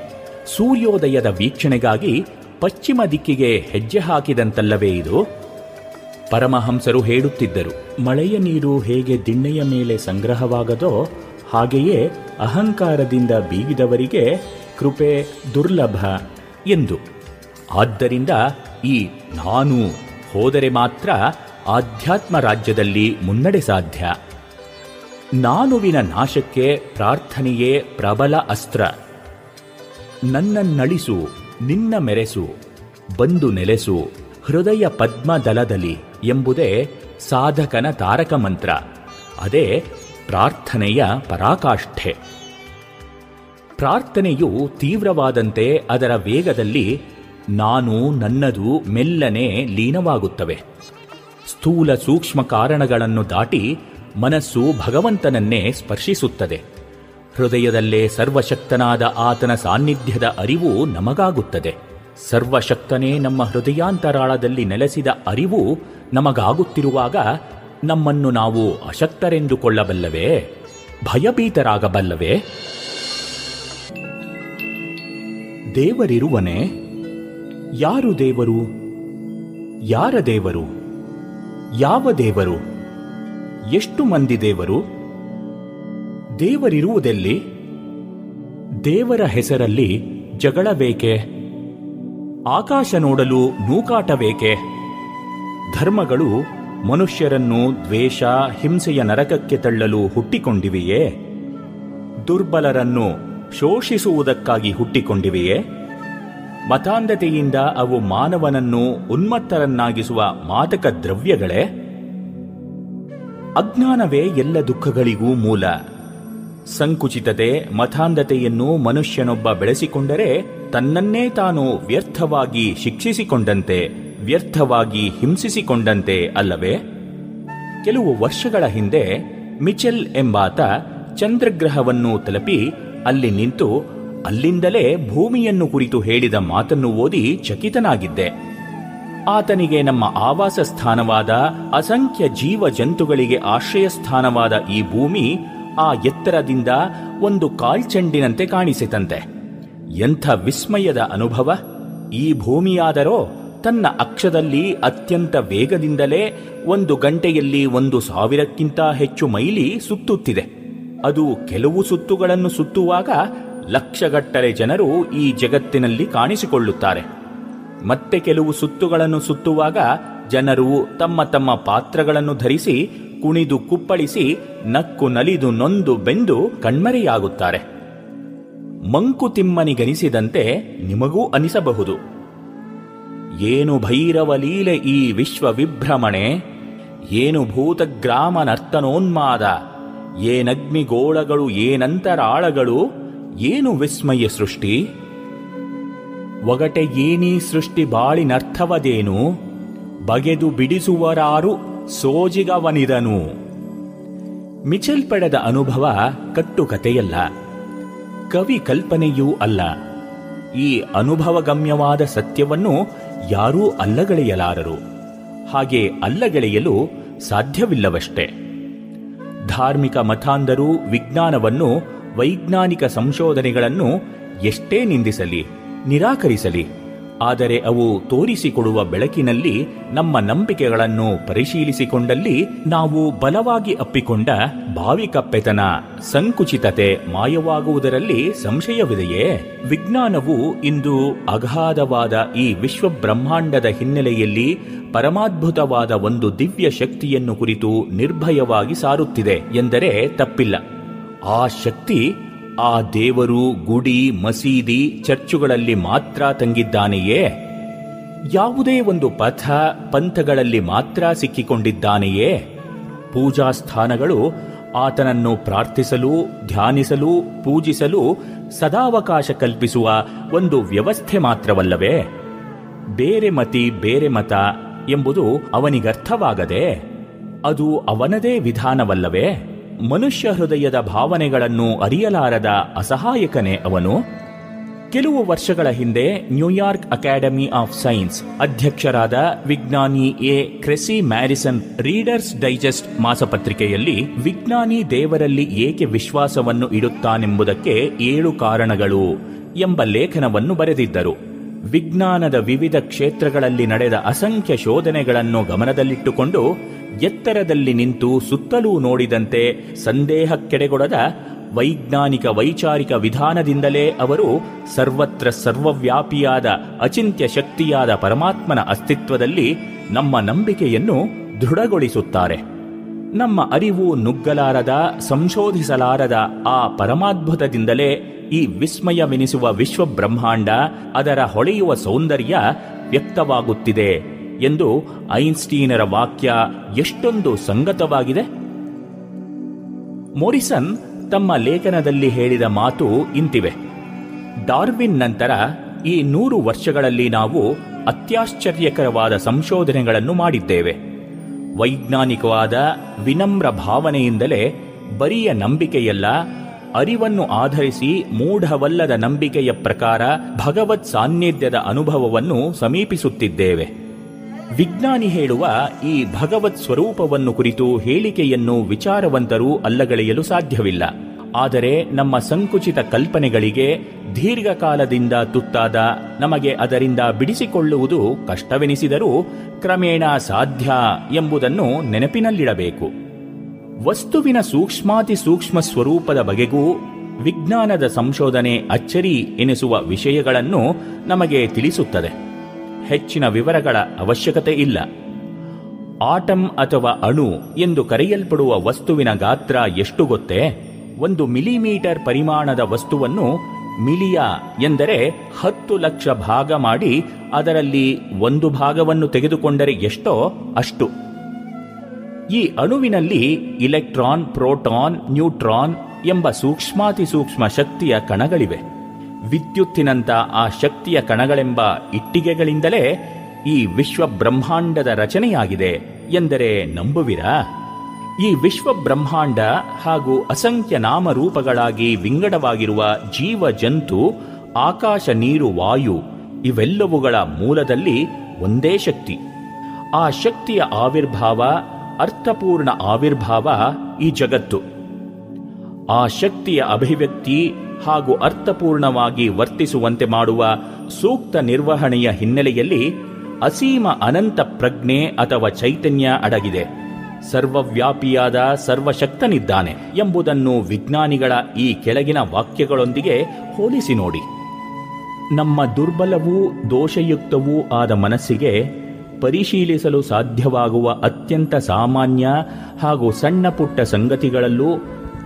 ಸೂರ್ಯೋದಯದ ವೀಕ್ಷಣೆಗಾಗಿ ಪಶ್ಚಿಮ ದಿಕ್ಕಿಗೆ ಹೆಜ್ಜೆ ಹಾಕಿದಂತಲ್ಲವೇ ಇದು? ಪರಮಹಂಸರು ಹೇಳುತ್ತಿದ್ದರು, ಮಳೆಯ ನೀರು ಹೇಗೆ ದಿಣ್ಣೆಯ ಮೇಲೆ ಸಂಗ್ರಹವಾಗದೋ ಹಾಗೆಯೇ ಅಹಂಕಾರದಿಂದ ಬೀಗಿದವರಿಗೆ ಕೃಪೆ ದುರ್ಲಭ ಎಂದು. ಆದ್ದರಿಂದ ಈ ನಾನು ಹೋದರೆ ಮಾತ್ರ ಆಧ್ಯಾತ್ಮ ರಾಜ್ಯದಲ್ಲಿ ಮುನ್ನಡೆ ಸಾಧ್ಯ. ನಾನುವಿನ ನಾಶಕ್ಕೆ ಪ್ರಾರ್ಥನೆಯೇ ಪ್ರಬಲ ಅಸ್ತ್ರ. ನನ್ನನ್ನಳಿಸು ನಿನ್ನ ಮೆರೆಸು, ಬಂದು ನೆಲೆಸು, ಹೃದಯ ಪದ್ಮದಲದಲ್ಲಿ ಎಂಬುದೇ ಸಾಧಕನ ತಾರಕ ಮಂತ್ರ. ಅದೇ ಪ್ರಾರ್ಥನೆಯ ಪರಾಕಾಷ್ಠೆ. ಪ್ರಾರ್ಥನೆಯು ತೀವ್ರವಾದಂತೆ ಅದರ ವೇಗದಲ್ಲಿ ನಾನು ನನ್ನದು ಮೆಲ್ಲನೆ ಲೀನವಾಗುತ್ತವೆ. ಸ್ಥೂಲ ಸೂಕ್ಷ್ಮ ಕಾರಣಗಳನ್ನು ದಾಟಿ ಮನಸ್ಸು ಭಗವಂತನನ್ನೇ ಸ್ಪರ್ಶಿಸುತ್ತದೆ. ಹೃದಯದಲ್ಲೇ ಸರ್ವಶಕ್ತನಾದ ಆತನ ಸಾನ್ನಿಧ್ಯದ ಅರಿವು ನಮಗಾಗುತ್ತದೆ. ಸರ್ವಶಕ್ತನೇ ನಮ್ಮ ಹೃದಯಾಂತರಾಳದಲ್ಲಿ ನೆಲೆಸಿದ ಅರಿವು ನಮಗಾಗುತ್ತಿರುವಾಗ ನಮ್ಮನ್ನು ನಾವು ಅಶಕ್ತರೆಂದುಕೊಳ್ಳಬಲ್ಲವೇ? ಭಯಭೀತರಾಗಬಲ್ಲವೇ? ದೇವರಿರುವನೇ? ಯಾರು ದೇವರು? ಯಾರ ದೇವರು? ಯಾವ ದೇವರು? ಎಷ್ಟು ಮಂದಿ ದೇವರು? ದೇವರಿರುವುದೆಲ್ಲಿ? ದೇವರ ಹೆಸರಲ್ಲಿ ಜಗಳ ಬೇಕೆ ಆಕಾಶ ನೋಡಲು ನೂಕಾಟಬೇಕೆ ಧರ್ಮಗಳು ಮನುಷ್ಯರನ್ನು ದ್ವೇಷ, ಹಿಂಸೆಯ ನರಕಕ್ಕೆ ತಳ್ಳಲು ಹುಟ್ಟಿಕೊಂಡಿವೆಯೇ? ದುರ್ಬಲರನ್ನು ಶೋಷಿಸುವುದಕ್ಕಾಗಿ ಹುಟ್ಟಿಕೊಂಡಿವೆಯೇ? ಮತಾಂಧತೆಯಿಂದ ಅವು ಮಾನವನನ್ನು ಉನ್ಮತ್ತರನ್ನಾಗಿಸುವ ಮಾದಕ ದ್ರವ್ಯಗಳೇ ಅಜ್ಞಾನವೇ ಎಲ್ಲ ದುಃಖಗಳಿಗೂ ಮೂಲ. ಸಂಕುಚಿತತೆ ಮಥಾಂಧತೆಯನ್ನು ಮನುಷ್ಯನೊಬ್ಬ ಬೆಳೆಸಿಕೊಂಡರೆ ತನ್ನನ್ನೇ ತಾನು ವ್ಯರ್ಥವಾಗಿ ಶಿಕ್ಷಿಸಿಕೊಂಡಂತೆ, ವ್ಯರ್ಥವಾಗಿ ಹಿಂಸಿಸಿಕೊಂಡಂತೆ ಅಲ್ಲವೇ? ಕೆಲವು ವರ್ಷಗಳ ಹಿಂದೆ ಮಿಚೆಲ್ ಎಂಬಾತ ಚಂದ್ರಗ್ರಹವನ್ನು ತಲುಪಿ ಅಲ್ಲಿ ನಿಂತು ಅಲ್ಲಿಂದಲೇ ಭೂಮಿಯನ್ನು ಕುರಿತು ಹೇಳಿದ ಮಾತನ್ನು ಓದಿ ಚಕಿತನಾಗಿದ್ದೆ. ಆತನಿಗೆ ನಮ್ಮ ಆವಾಸ ಸ್ಥಾನವಾದ ಅಸಂಖ್ಯ ಜೀವ ಜಂತುಗಳಿಗೆ ಆಶ್ರಯ ಸ್ಥಾನವಾದ ಈ ಭೂಮಿ ಆ ಎತ್ತರದಿಂದ ಒಂದು ಕಾಲ್ಚೆಂಡಿನಂತೆ ಕಾಣಿಸಿತಂತೆ. ಎಂಥ ವಿಸ್ಮಯದ ಅನುಭವ! ಈ ಭೂಮಿಯಾದರೋ ತನ್ನ ಅಕ್ಷದಲ್ಲಿ ಅತ್ಯಂತ ವೇಗದಿಂದಲೇ ಒಂದು ಗಂಟೆಯಲ್ಲಿ ಒಂದು ಸಾವಿರಕ್ಕಿಂತ ಹೆಚ್ಚು ಮೈಲಿ ಸುತ್ತುತ್ತಿದೆ. ಅದು ಕೆಲವು ಸುತ್ತುಗಳನ್ನು ಸುತ್ತುವಾಗ ಲಕ್ಷಗಟ್ಟಲೆ ಜನರು ಈ ಜಗತ್ತಿನಲ್ಲಿ ಕಾಣಿಸಿಕೊಳ್ಳುತ್ತಾರೆ. ಮತ್ತೆ ಕೆಲವು ಸುತ್ತುಗಳನ್ನು ಸುತ್ತುವಾಗ ಜನರು ತಮ್ಮ ತಮ್ಮ ಪಾತ್ರಗಳನ್ನು ಧರಿಸಿ ಕುಣಿದು ಕುಪ್ಪಳಿಸಿ ನಕ್ಕು ನಲಿದು ನೊಂದು ಬೆಂದು ಕಣ್ಮರೆಯಾಗುತ್ತಾರೆ. ಮಂಕುತಿಮ್ಮನಿಗನಿಸಿದಂತೆ ನಿಮಗೂ ಅನಿಸಬಹುದು. ಏನು ಭೈರವ ಲೀಲೆ ಈ ವಿಶ್ವ ವಿಭ್ರಮಣೆ ಏನು ಭೂತಗ್ರಾಮ ನರ್ತನೋನ್ಮಾದ ಏನಗ್ನಿಗೋಳಗಳು ಏನಂತರಾಳಗಳು? ಏನು ವಿಸ್ಮಯ ಸೃಷ್ಟಿ? ಒಗಟೆ ಏನೀ ಸೃಷ್ಟಿ ಬಾಳಿನರ್ಥವದೇನು? ಬಗೆದು ಬಿಡಿಸುವರಾರು ಸೋಜಿಗವನಿದನು ಮಿಚೆಲ್ ಪಡೆದ ಅನುಭವ ಕಟ್ಟುಕತೆಯಲ್ಲ ಕವಿ ಕಲ್ಪನೆಯೂ ಅಲ್ಲ. ಈ ಅನುಭವಗಮ್ಯವಾದ ಸತ್ಯವನ್ನು ಯಾರೂ ಅಲ್ಲಗಳೆಯಲಾರರು. ಹಾಗೆ ಅಲ್ಲಗಳೆಯಲು ಸಾಧ್ಯವಿಲ್ಲವಷ್ಟೇ. ಧಾರ್ಮಿಕ ಮತಾಂಧರು ವಿಜ್ಞಾನವನ್ನು ವೈಜ್ಞಾನಿಕ ಸಂಶೋಧನೆಗಳನ್ನು ಎಷ್ಟೇ ನಿಂದಿಸಲಿ, ನಿರಾಕರಿಸಲಿ ಆದರೆ ಅವು ತೋರಿಸಿಕೊಡುವ ಬೆಳಕಿನಲ್ಲಿ ನಮ್ಮ ನಂಬಿಕೆಗಳನ್ನು ಪರಿಶೀಲಿಸಿಕೊಂಡಲ್ಲಿ ನಾವು ಬಲವಾಗಿ ಅಪ್ಪಿಕೊಂಡ ಭಾವಿಕಪ್ಪೆತನ, ಸಂಕುಚಿತತೆ ಮಾಯವಾಗುವುದರಲ್ಲಿ ಸಂಶಯವಿದೆಯೇ? ವಿಜ್ಞಾನವು ಇಂದು ಅಗಾಧವಾದ ಈ ವಿಶ್ವಬ್ರಹ್ಮಾಂಡದ ಹಿನ್ನೆಲೆಯಲ್ಲಿ ಪರಮಾದ್ಭುತವಾದ ಒಂದು ದಿವ್ಯ ಶಕ್ತಿಯನ್ನು ಕುರಿತು ನಿರ್ಭಯವಾಗಿ ಸಾರುತ್ತಿದೆ ಎಂದರೆ ತಪ್ಪಿಲ್ಲ. ಆ ಶಕ್ತಿ ಆ ದೇವರು ಗುಡಿ, ಮಸೀದಿ, ಚರ್ಚುಗಳಲ್ಲಿ ಮಾತ್ರ ತಂಗಿದ್ದಾನೆಯೇ? ಯಾವುದೇ ಒಂದು ಪಥ, ಪಂಥಗಳಲ್ಲಿ ಮಾತ್ರ ಸಿಕ್ಕಿಕೊಂಡಿದ್ದಾನೆಯೇ? ಪೂಜಾ ಸ್ಥಾನಗಳು ಆತನನ್ನು ಪ್ರಾರ್ಥಿಸಲು, ಧ್ಯಾನಿಸಲು, ಪೂಜಿಸಲು ಸದಾವಕಾಶ ಕಲ್ಪಿಸುವ ಒಂದು ವ್ಯವಸ್ಥೆ ಮಾತ್ರವಲ್ಲವೇ? ಬೇರೆ ಮತಿ, ಬೇರೆ ಮತ ಎಂಬುದು ಅವನಿಗರ್ಥವಾಗದೆ ಅದು ಅವನದೇ ವಿಧಾನವಲ್ಲವೇ? ಮನುಷ್ಯ ಹೃದಯದ ಭಾವನೆಗಳನ್ನು ಅರಿಯಲಾರದ ಅಸಹಾಯಕನೇ ಅವನು? ಕೆಲವು ವರ್ಷಗಳ ಹಿಂದೆ ನ್ಯೂಯಾರ್ಕ್ ಅಕಾಡೆಮಿ ಆಫ್ ಸೈನ್ಸ್ ಅಧ್ಯಕ್ಷರಾದ ವಿಜ್ಞಾನಿ A Cressy Morrison Reader's Digest ಮಾಸಪತ್ರಿಕೆಯಲ್ಲಿ ವಿಜ್ಞಾನಿ ದೇವರಲ್ಲಿ ಏಕೆ ವಿಶ್ವಾಸವನ್ನು ಇಡುತ್ತಾನೆಂಬುದಕ್ಕೆ ಏಳು ಕಾರಣಗಳು ಎಂಬ ಲೇಖನವನ್ನು ಬರೆದಿದ್ದರು. ವಿಜ್ಞಾನದ ವಿವಿಧ ಕ್ಷೇತ್ರಗಳಲ್ಲಿ ನಡೆದ ಅಸಂಖ್ಯ ಶೋಧನೆಗಳನ್ನು ಗಮನದಲ್ಲಿಟ್ಟುಕೊಂಡು ಎತ್ತರದಲ್ಲಿ ನಿಂತು ಸುತ್ತಲೂ ನೋಡಿದಂತೆ ಸಂದೇಹಕ್ಕೆಡೆಗೊಡದ ವೈಜ್ಞಾನಿಕ ವೈಚಾರಿಕ ವಿಧಾನದಿಂದಲೇ ಅವರು ಸರ್ವತ್ರ ಸರ್ವವ್ಯಾಪಿಯಾದ ಅಚಿಂತ್ಯ ಶಕ್ತಿಯಾದ ಪರಮಾತ್ಮನ ಅಸ್ತಿತ್ವದಲ್ಲಿ ನಮ್ಮ ನಂಬಿಕೆಯನ್ನು ದೃಢಗೊಳಿಸುತ್ತಾರೆ. ನಮ್ಮ ಅರಿವು ನುಗ್ಗಲಾರದ, ಸಂಶೋಧಿಸಲಾರದ ಆ ಪರಮಾದ್ಭುತದಿಂದಲೇ ಈ ವಿಸ್ಮಯವೆನಿಸುವ ವಿಶ್ವ ಬ್ರಹ್ಮಾಂಡ ಅದರ ಹೊಳೆಯುವ ಸೌಂದರ್ಯ ವ್ಯಕ್ತವಾಗುತ್ತಿದೆ ಎಂದು ಐನ್ಸ್ಟೀನರ ವಾಕ್ಯ ಎಷ್ಟೊಂದು ಸಂಗತವಾಗಿದೆ. ಮೋರಿಸನ್ ತಮ್ಮ ಲೇಖನದಲ್ಲಿ ಹೇಳಿದ ಮಾತು ಇಂತಿವೆ. ಡಾರ್ವಿನ್ ನಂತರ ಈ ನೂರು ವರ್ಷಗಳಲ್ಲಿ ನಾವು ಅತ್ಯಾಶ್ಚರ್ಯಕರವಾದ ಸಂಶೋಧನೆಗಳನ್ನು ಮಾಡಿದ್ದೇವೆ. ವೈಜ್ಞಾನಿಕವಾದ ವಿನಮ್ರ ಭಾವನೆಯಿಂದಲೇ ಬರಿಯ ನಂಬಿಕೆಯಲ್ಲ ಅರಿವನ್ನು ಆಧರಿಸಿ ಮೂಢವಲ್ಲದ ನಂಬಿಕೆಯ ಪ್ರಕಾರ ಭಗವತ್ ಸಾನ್ನಿಧ್ಯದ ಅನುಭವವನ್ನು ಸಮೀಪಿಸುತ್ತಿದ್ದೇವೆ. ವಿಜ್ಞಾನಿ ಹೇಳುವ ಈ ಭಗವತ್ ಸ್ವರೂಪವನ್ನು ಕುರಿತು ಹೇಳಿಕೆಯನ್ನು ವಿಚಾರವಂತರು ಅಲ್ಲಗಳೆಯಲು ಸಾಧ್ಯವಿಲ್ಲ. ಆದರೆ ನಮ್ಮ ಸಂಕುಚಿತ ಕಲ್ಪನೆಗಳಿಗೆ ದೀರ್ಘಕಾಲದಿಂದ ತುತ್ತಾದ ನಮಗೆ ಅದರಿಂದ ಬಿಡಿಸಿಕೊಳ್ಳುವುದು ಕಷ್ಟವೆನಿಸಿದರೂ ಕ್ರಮೇಣ ಸಾಧ್ಯ ಎಂಬುದನ್ನು ನೆನಪಿನಲ್ಲಿಡಬೇಕು. ವಸ್ತುವಿನ ಸೂಕ್ಷ್ಮಾತಿ ಸೂಕ್ಷ್ಮ ಸ್ವರೂಪದ ಬಗೆಗೂ ವಿಜ್ಞಾನದ ಸಂಶೋಧನೆ ಅಚ್ಚರಿ ಎನಿಸುವ ವಿಷಯಗಳನ್ನು ನಮಗೆ ತಿಳಿಸುತ್ತದೆ. ಹೆಚ್ಚಿನ ವಿವರಗಳ ಅವಶ್ಯಕತೆ ಇಲ್ಲ. ಆಟಮ್ ಅಥವಾ ಅಣು ಎಂದು ಕರೆಯಲ್ಪಡುವ ವಸ್ತುವಿನ ಗಾತ್ರ ಎಷ್ಟು ಗೊತ್ತೇ? ಒಂದು ಮಿಲಿಮೀಟರ್ ಪರಿಮಾಣದ ವಸ್ತುವನ್ನು ಮಿಲಿಯ ಎಂದರೆ ಹತ್ತು ಲಕ್ಷ ಭಾಗ ಮಾಡಿ ಅದರಲ್ಲಿ ಒಂದು ಭಾಗವನ್ನು ತೆಗೆದುಕೊಂಡರೆ ಎಷ್ಟೋ? ಅಷ್ಟು. ಈ ಅಣುವಿನಲ್ಲಿ ಇಲೆಕ್ಟ್ರಾನ್, ಪ್ರೋಟಾನ್, ನ್ಯೂಟ್ರಾನ್ ಎಂಬ ಸೂಕ್ಷ್ಮಾತಿಸೂಕ್ಷ್ಮ ಶಕ್ತಿಯ ಕಣಗಳಿವೆ. ವಿದ್ಯುತ್ತಿನಂತ ಆ ಶಕ್ತಿಯ ಕಣಗಳೆಂಬ ಇಟ್ಟಿಗೆಗಳಿಂದಲೇ ಈ ವಿಶ್ವ ಬ್ರಹ್ಮಾಂಡದ ರಚನೆಯಾಗಿದೆ ಎಂದರೆ ನಂಬುವಿರಾ? ಈ ವಿಶ್ವ ಬ್ರಹ್ಮಾಂಡ ಹಾಗೂ ಅಸಂಖ್ಯ ನಾಮರೂಪಗಳಾಗಿ ವಿಂಗಡವಾಗಿರುವ ಜೀವ ಜಂತು ಆಕಾಶ, ನೀರು, ವಾಯು ಇವೆಲ್ಲವುಗಳ ಮೂಲದಲ್ಲಿ ಒಂದೇ ಶಕ್ತಿ. ಆ ಶಕ್ತಿಯ ಆವಿರ್ಭಾವ ಅರ್ಥಪೂರ್ಣ ಆವಿರ್ಭಾವ ಈ ಜಗತ್ತು. ಆ ಶಕ್ತಿಯ ಅಭಿವ್ಯಕ್ತಿ ಹಾಗೂ ಅರ್ಥಪೂರ್ಣವಾಗಿ ವರ್ತಿಸುವಂತೆ ಮಾಡುವ ಸೂಕ್ತ ನಿರ್ವಹಣೆಯ ಹಿನ್ನೆಲೆಯಲ್ಲಿ ಅಸೀಮ ಅನಂತ ಪ್ರಜ್ಞೆ ಅಥವಾ ಚೈತನ್ಯ ಅಡಗಿದೆ. ಸರ್ವವ್ಯಾಪಿಯಾದ ಸರ್ವಶಕ್ತನಿದ್ದಾನೆ ಎಂಬುದನ್ನು ವಿಜ್ಞಾನಿಗಳ ಈ ಕೆಳಗಿನ ವಾಕ್ಯಗಳೊಂದಿಗೆ ಹೋಲಿಸಿ ನೋಡಿ. ನಮ್ಮ ದುರ್ಬಲವೂ ದೋಷಯುಕ್ತವೂ ಆದ ಮನಸ್ಸಿಗೆ ಪರಿಶೀಲಿಸಲು ಸಾಧ್ಯವಾಗುವ ಅತ್ಯಂತ ಸಾಮಾನ್ಯ ಹಾಗೂ ಸಣ್ಣ ಪುಟ್ಟ ಸಂಗತಿಗಳಲ್ಲೂ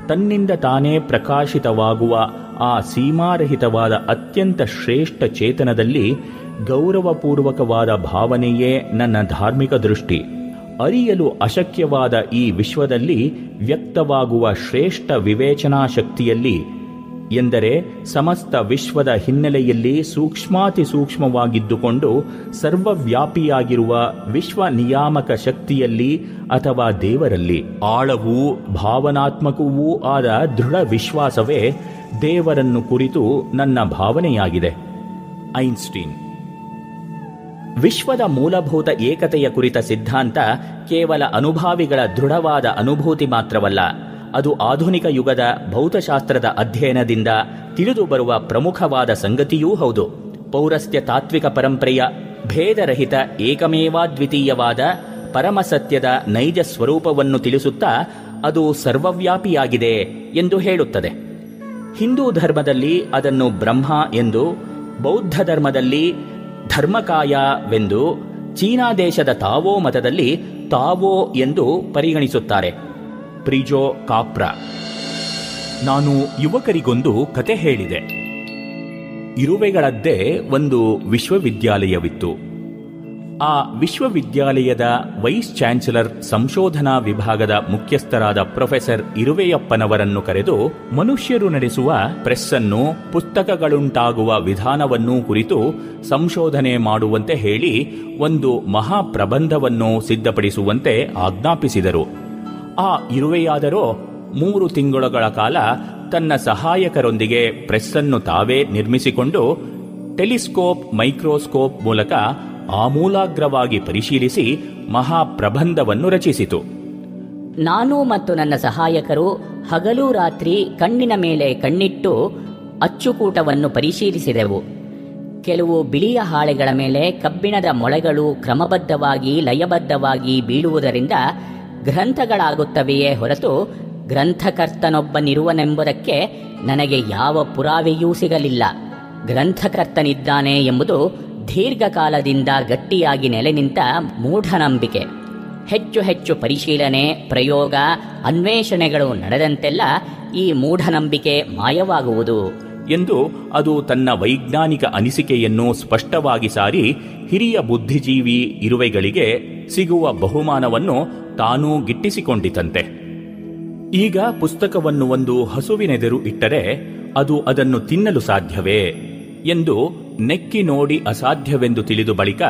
ತನ್ನಿಂದ ತಾನೇ ಪ್ರಕಾಶಿತವಾಗುವ ಆ ಸೀಮಾರಹಿತವಾದ ಅತ್ಯಂತ ಶ್ರೇಷ್ಠ ಚೇತನದಲ್ಲಿ ಗೌರವಪೂರ್ವಕವಾದ ಭಾವನೆಯೇ ನನ್ನ ಧಾರ್ಮಿಕ ದೃಷ್ಟಿ. ಅರಿಯಲು ಅಶಕ್ಯವಾದ ಈ ವಿಶ್ವದಲ್ಲಿ ವ್ಯಕ್ತವಾಗುವ ಶ್ರೇಷ್ಠ ವಿವೇಚನಾ ಶಕ್ತಿಯಲ್ಲಿ ಎಂದರೆ ಸಮಸ್ತ ವಿಶ್ವದ ಹಿನ್ನೆಲೆಯಲ್ಲಿ ಸೂಕ್ಷ್ಮಾತಿ ಸೂಕ್ಷ್ಮವಾಗಿದ್ದುಕೊಂಡು ಸರ್ವವ್ಯಾಪಿಯಾಗಿರುವ ವಿಶ್ವ ನಿಯಾಮಕ ಶಕ್ತಿಯಲ್ಲಿ ಅಥವಾ ದೇವರಲ್ಲಿ. ಆಳವೂ ಭಾವನಾತ್ಮಕವೂ ಆದ ದೃಢ ವಿಶ್ವಾಸವೇ ದೇವರನ್ನು ಕುರಿತು ನನ್ನ ಭಾವನೆಯಾಗಿದೆ. ಐನ್ಸ್ಟೀನ್. ವಿಶ್ವದ ಮೂಲಭೂತ ಏಕತೆಯ ಕುರಿತ ಸಿದ್ಧಾಂತ ಕೇವಲ ಅನುಭಾವಿಗಳ ದೃಢವಾದ ಅನುಭೂತಿ ಮಾತ್ರವಲ್ಲ. ಅದು ಆಧುನಿಕ ಯುಗದ ಭೌತಶಾಸ್ತ್ರದ ಅಧ್ಯಯನದಿಂದ ತಿಳಿದು ಬರುವ ಪ್ರಮುಖವಾದ ಸಂಗತಿಯೂ ಹೌದು. ಪೌರಸ್ತ್ಯ ತಾತ್ವಿಕ ಪರಂಪರೆಯ ಭೇದರಹಿತ ಏಕಮೇವಾದ್ವಿತೀಯವಾದ ಪರಮಸತ್ಯದ ನೈಜ ಸ್ವರೂಪವನ್ನು ತಿಳಿಸುತ್ತಾ ಅದು ಸರ್ವವ್ಯಾಪಿಯಾಗಿದೆ ಎಂದು ಹೇಳುತ್ತದೆ. ಹಿಂದೂ ಧರ್ಮದಲ್ಲಿ ಅದನ್ನು ಬ್ರಹ್ಮ ಎಂದು, ಬೌದ್ಧ ಧರ್ಮದಲ್ಲಿ ಧರ್ಮಕಾಯವೆಂದು, ಚೀನಾ ದೇಶದ ತಾವೋ ಮತದಲ್ಲಿ ತಾವೋ ಎಂದು ಪರಿಗಣಿಸುತ್ತಾರೆ. ಪ್ರಿಜೋ ಕಾಪ್ರ. ನಾನು ಯುವಕರಿಗೊಂದು ಕತೆ ಹೇಳಿದೆ. ಇರುವೆಗಳದ್ದೇ ಒಂದು ವಿಶ್ವವಿದ್ಯಾಲಯವಿತ್ತು. ಆ ವಿಶ್ವವಿದ್ಯಾಲಯದ ವೈಸ್ ಚಾನ್ಸಲರ್ ಸಂಶೋಧನಾ ವಿಭಾಗದ ಮುಖ್ಯಸ್ಥರಾದ ಪ್ರೊಫೆಸರ್ ಇರುವೆಯಪ್ಪನವರನ್ನು ಕರೆದು ಮನುಷ್ಯರು ನಡೆಸುವ ಪ್ರೆಸ್ಸನ್ನು, ಪುಸ್ತಕಗಳುಂಟಾಗುವ ವಿಧಾನವನ್ನು ಕುರಿತು ಸಂಶೋಧನೆ ಮಾಡುವಂತೆ ಹೇಳಿ ಒಂದು ಮಹಾಪ್ರಬಂಧವನ್ನು ಸಿದ್ಧಪಡಿಸುವಂತೆ ಆಜ್ಞಾಪಿಸಿದರು. ಆ ಇರುವೆಯಾದರೂ ಮೂರು ತಿಂಗಳುಗಳ ಕಾಲ ತನ್ನ ಸಹಾಯಕರೊಂದಿಗೆ ಪ್ರೆಸ್ಸನ್ನು ತಾವೇ ನಿರ್ಮಿಸಿಕೊಂಡು ಟೆಲಿಸ್ಕೋಪ್, ಮೈಕ್ರೋಸ್ಕೋಪ್ ಮೂಲಕ ಆಮೂಲಾಗ್ರವಾಗಿ ಪರಿಶೀಲಿಸಿ ಮಹಾಪ್ರಬಂಧವನ್ನು ರಚಿಸಿತು. ನಾನು ಮತ್ತು ನನ್ನ ಸಹಾಯಕರು ಹಗಲು ರಾತ್ರಿ ಕಣ್ಣಿನ ಮೇಲೆ ಕಣ್ಣಿಟ್ಟು ಅಚ್ಚುಕೂಟವನ್ನು ಪರಿಶೀಲಿಸಿದೆವು. ಕೆಲವು ಬಿಳಿಯ ಹಾಳೆಗಳ ಮೇಲೆ ಕಬ್ಬಿಣದ ಮೊಳೆಗಳು ಕ್ರಮಬದ್ಧವಾಗಿ, ಲಯಬದ್ಧವಾಗಿ ಬೀಳುವುದರಿಂದ ಗ್ರಂಥಗಳಾಗುತ್ತವೆಯೇ ಹೊರತು ಗ್ರಂಥಕರ್ತನೊಬ್ಬನಿರುವನೆಂಬುದಕ್ಕೆ ನನಗೆ ಯಾವ ಪುರಾವೆಯೂ ಸಿಗಲಿಲ್ಲ. ಗ್ರಂಥಕರ್ತನಿದ್ದಾನೆ ಎಂಬುದು ದೀರ್ಘಕಾಲದಿಂದ ಗಟ್ಟಿಯಾಗಿ ನೆಲೆ ನಿಂತ ಮೂಢನಂಬಿಕೆ. ಹೆಚ್ಚು ಹೆಚ್ಚು ಪರಿಶೀಲನೆ, ಪ್ರಯೋಗ, ಅನ್ವೇಷಣೆಗಳು ನಡೆದಂತೆಲ್ಲ ಈ ಮೂಢನಂಬಿಕೆ ಮಾಯವಾಗುವುದು. ಎಂದು ಅದು ತನ್ನ ವೈಜ್ಞಾನಿಕ ಅನಿಸಿಕೆಯನ್ನು ಸ್ಪಷ್ಟವಾಗಿ ಸಾರಿ ಹಿರಿಯ ಬುದ್ಧಿಜೀವಿ ಇರುವೆಗಳಿಗೆ ಸಿಗುವ ಬಹುಮಾನವನ್ನು ತಾನೂ ಗಿಟ್ಟಿಸಿಕೊಂಡಿತಂತೆ. ಈಗ ಪುಸ್ತಕವನ್ನು ಒಂದು ಹಸುವಿನೆದುರು ಇಟ್ಟರೆ ಅದು ಅದನ್ನು ತಿನ್ನಲು ಸಾಧ್ಯವೇ ಎಂದು ನೆಕ್ಕಿ ನೋಡಿ ಅಸಾಧ್ಯವೆಂದು ತಿಳಿದು ಬಳಿಕ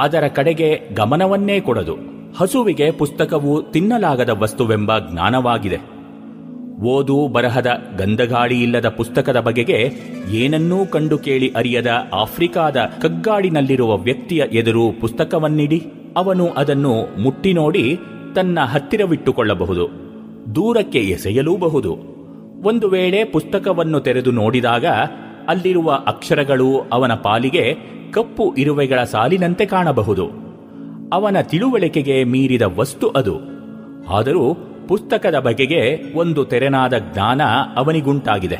ಅದರ ಕಡೆಗೆ ಗಮನವನ್ನೇ ಕೊಡದು. ಹಸುವಿಗೆ ಪುಸ್ತಕವು ತಿನ್ನಲಾಗದ ವಸ್ತುವೆಂಬ ಜ್ಞಾನವಾಗಿದೆ. ಓದು ಬರಹದ ಗಂಧಗಾಳಿಯಿಲ್ಲದ ಪುಸ್ತಕದ ಬಗೆಗೆ ಏನನ್ನೂ ಕಂಡು ಕೇಳಿ ಅರಿಯದ ಆಫ್ರಿಕಾದ ಕಗ್ಗಾಡಿನಲ್ಲಿರುವ ವ್ಯಕ್ತಿಯ ಎದುರು ಪುಸ್ತಕವನ್ನಿಡಿ, ಅವನು ಅದನ್ನು ಮುಟ್ಟಿ ನೋಡಿ ತನ್ನ ಹತ್ತಿರವಿಟ್ಟುಕೊಳ್ಳಬಹುದು, ದೂರಕ್ಕೆ ಎಸೆಯಲೂಬಹುದು. ಒಂದು ವೇಳೆ ಪುಸ್ತಕವನ್ನು ತೆರೆದು ನೋಡಿದಾಗ ಅಲ್ಲಿರುವ ಅಕ್ಷರಗಳು ಅವನ ಪಾಲಿಗೆ ಕಪ್ಪು ಇರುವೆಗಳ ಸಾಲಿನಂತೆ ಕಾಣಬಹುದು. ಅವನ ತಿಳುವಳಿಕೆಗೆ ಮೀರಿದ ವಸ್ತು ಅದು. ಆದರೂ ಪುಸ್ತಕದ ಬಗೆಗೆ ಒಂದು ತೆರೆನಾದ ಜ್ಞಾನ ಅವನಿಗುಂಟಾಗಿದೆ.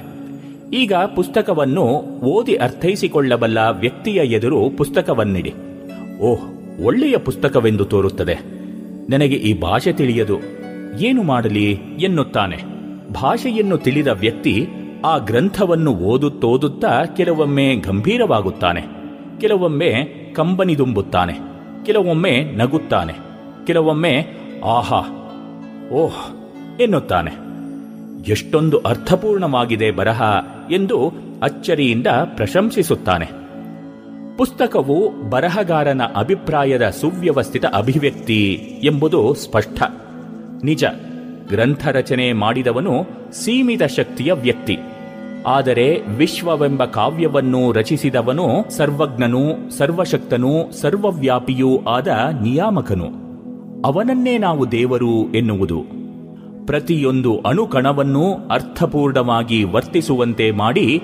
ಈಗ ಪುಸ್ತಕವನ್ನು ಓದಿ ಅರ್ಥೈಸಿಕೊಳ್ಳಬಲ್ಲ ವ್ಯಕ್ತಿಯ ಎದುರು ಪುಸ್ತಕವನ್ನಿಡಿ. ಓಹ್, ಒಳ್ಳೆಯ ಪುಸ್ತಕವೆಂದು ತೋರುತ್ತದೆ. ನನಗೆ ಈ ಭಾಷೆ ತಿಳಿಯದು. ಏನು ಮಾಡಲಿ ಎನ್ನುತ್ತಾನೆ. ಭಾಷೆಯನ್ನು ತಿಳಿದ ವ್ಯಕ್ತಿ ಆ ಗ್ರಂಥವನ್ನು ಓದುತ್ತೋದುತ್ತಾ ಕೆಲವೊಮ್ಮೆ ಗಂಭೀರವಾಗುತ್ತಾನೆ. ಕೆಲವೊಮ್ಮೆ ಕಂಬನಿದುಂಬುತ್ತಾನೆ. ಕೆಲವೊಮ್ಮೆ ನಗುತ್ತಾನೆ. ಕೆಲವೊಮ್ಮೆ, ಆಹಾ ಓಹ್, ಎನ್ನುತ್ತಾನೆ. ಎಷ್ಟೊಂದು ಅರ್ಥಪೂರ್ಣವಾಗಿದೆ ಬರಹ ಎಂದು ಅಚ್ಚರಿಯಿಂದ ಪ್ರಶಂಸಿಸುತ್ತಾನೆ. ಪುಸ್ತಕವು ಬರಹಗಾರನ ಅಭಿಪ್ರಾಯದ ಸುವ್ಯವಸ್ಥಿತ ಅಭಿವ್ಯಕ್ತಿ ಎಂಬುದು ಸ್ಪಷ್ಟ. ನಿಜ, ಗ್ರಂಥ ರಚನೆ ಮಾಡಿದವನು ಸೀಮಿತ ಶಕ್ತಿಯ ವ್ಯಕ್ತಿ. ಆದರೆ ವಿಶ್ವವೆಂಬ ಕಾವ್ಯವನ್ನು ರಚಿಸಿದವನು ಸರ್ವಜ್ಞನೂ, ಸರ್ವಶಕ್ತನೂ, ಸರ್ವವ್ಯಾಪಿಯೂ ಆದ ನಿಯಾಮಕನು. ಅವನನ್ನೇ ನಾವು ದೇವರು ಎನ್ನುವುದು. ಪ್ರತಿಯೊಂದು ಅಣುಕಣವನ್ನೂ ಅರ್ಥಪೂರ್ಣವಾಗಿ ವರ್ತಿಸುವಂತೆ ಮಾಡಿ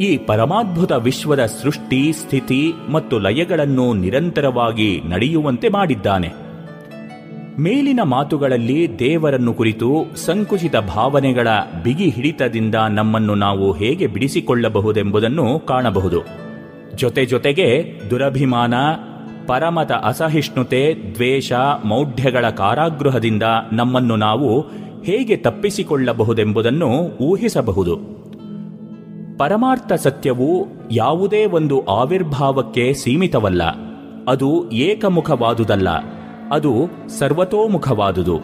ಈ ಪರಮಾದ್ಭುತ ವಿಶ್ವದ ಸೃಷ್ಟಿ, ಸ್ಥಿತಿ ಮತ್ತು ಲಯಗಳನ್ನು ನಿರಂತರವಾಗಿ ನಡೆಯುವಂತೆ ಮಾಡಿದ್ದಾನೆ. ಮೇಲಿನ ಮಾತುಗಳಲ್ಲಿ ದೇವರನ್ನು ಕುರಿತು ಸಂಕುಚಿತ ಭಾವನೆಗಳ ಬಿಗಿ ಹಿಡಿತದಿಂದ ನಮ್ಮನ್ನು ನಾವು ಹೇಗೆ ಬಿಡಿಸಿಕೊಳ್ಳಬಹುದೆಂಬುದನ್ನು ಕಾಣಬಹುದು. ಜೊತೆ ಜೊತೆಗೆ ದುರಭಿಮಾನ ಪರಮತ ಅಸಹಿಷ್ಣುತೆ, ದ್ವೇಷ, ಮೌಢ್ಯಗಳ ಕಾರಾಗೃಹದಿಂದ ನಮ್ಮನ್ನು ನಾವು ಹೇಗೆ ತಪ್ಪಿಸಿಕೊಳ್ಳಬಹುದೆಂಬುದನ್ನು ಊಹಿಸಬಹುದು. ಪರಮಾರ್ಥ ಸತ್ಯವು ಯಾವುದೇ ಒಂದು ಆವಿರ್ಭಾವಕ್ಕೆ ಸೀಮಿತವಲ್ಲ. ಅದು ಏಕಮುಖವಾದುದಲ್ಲ. ಅದು ಸರ್ವತೋಮುಖವಾದುದು.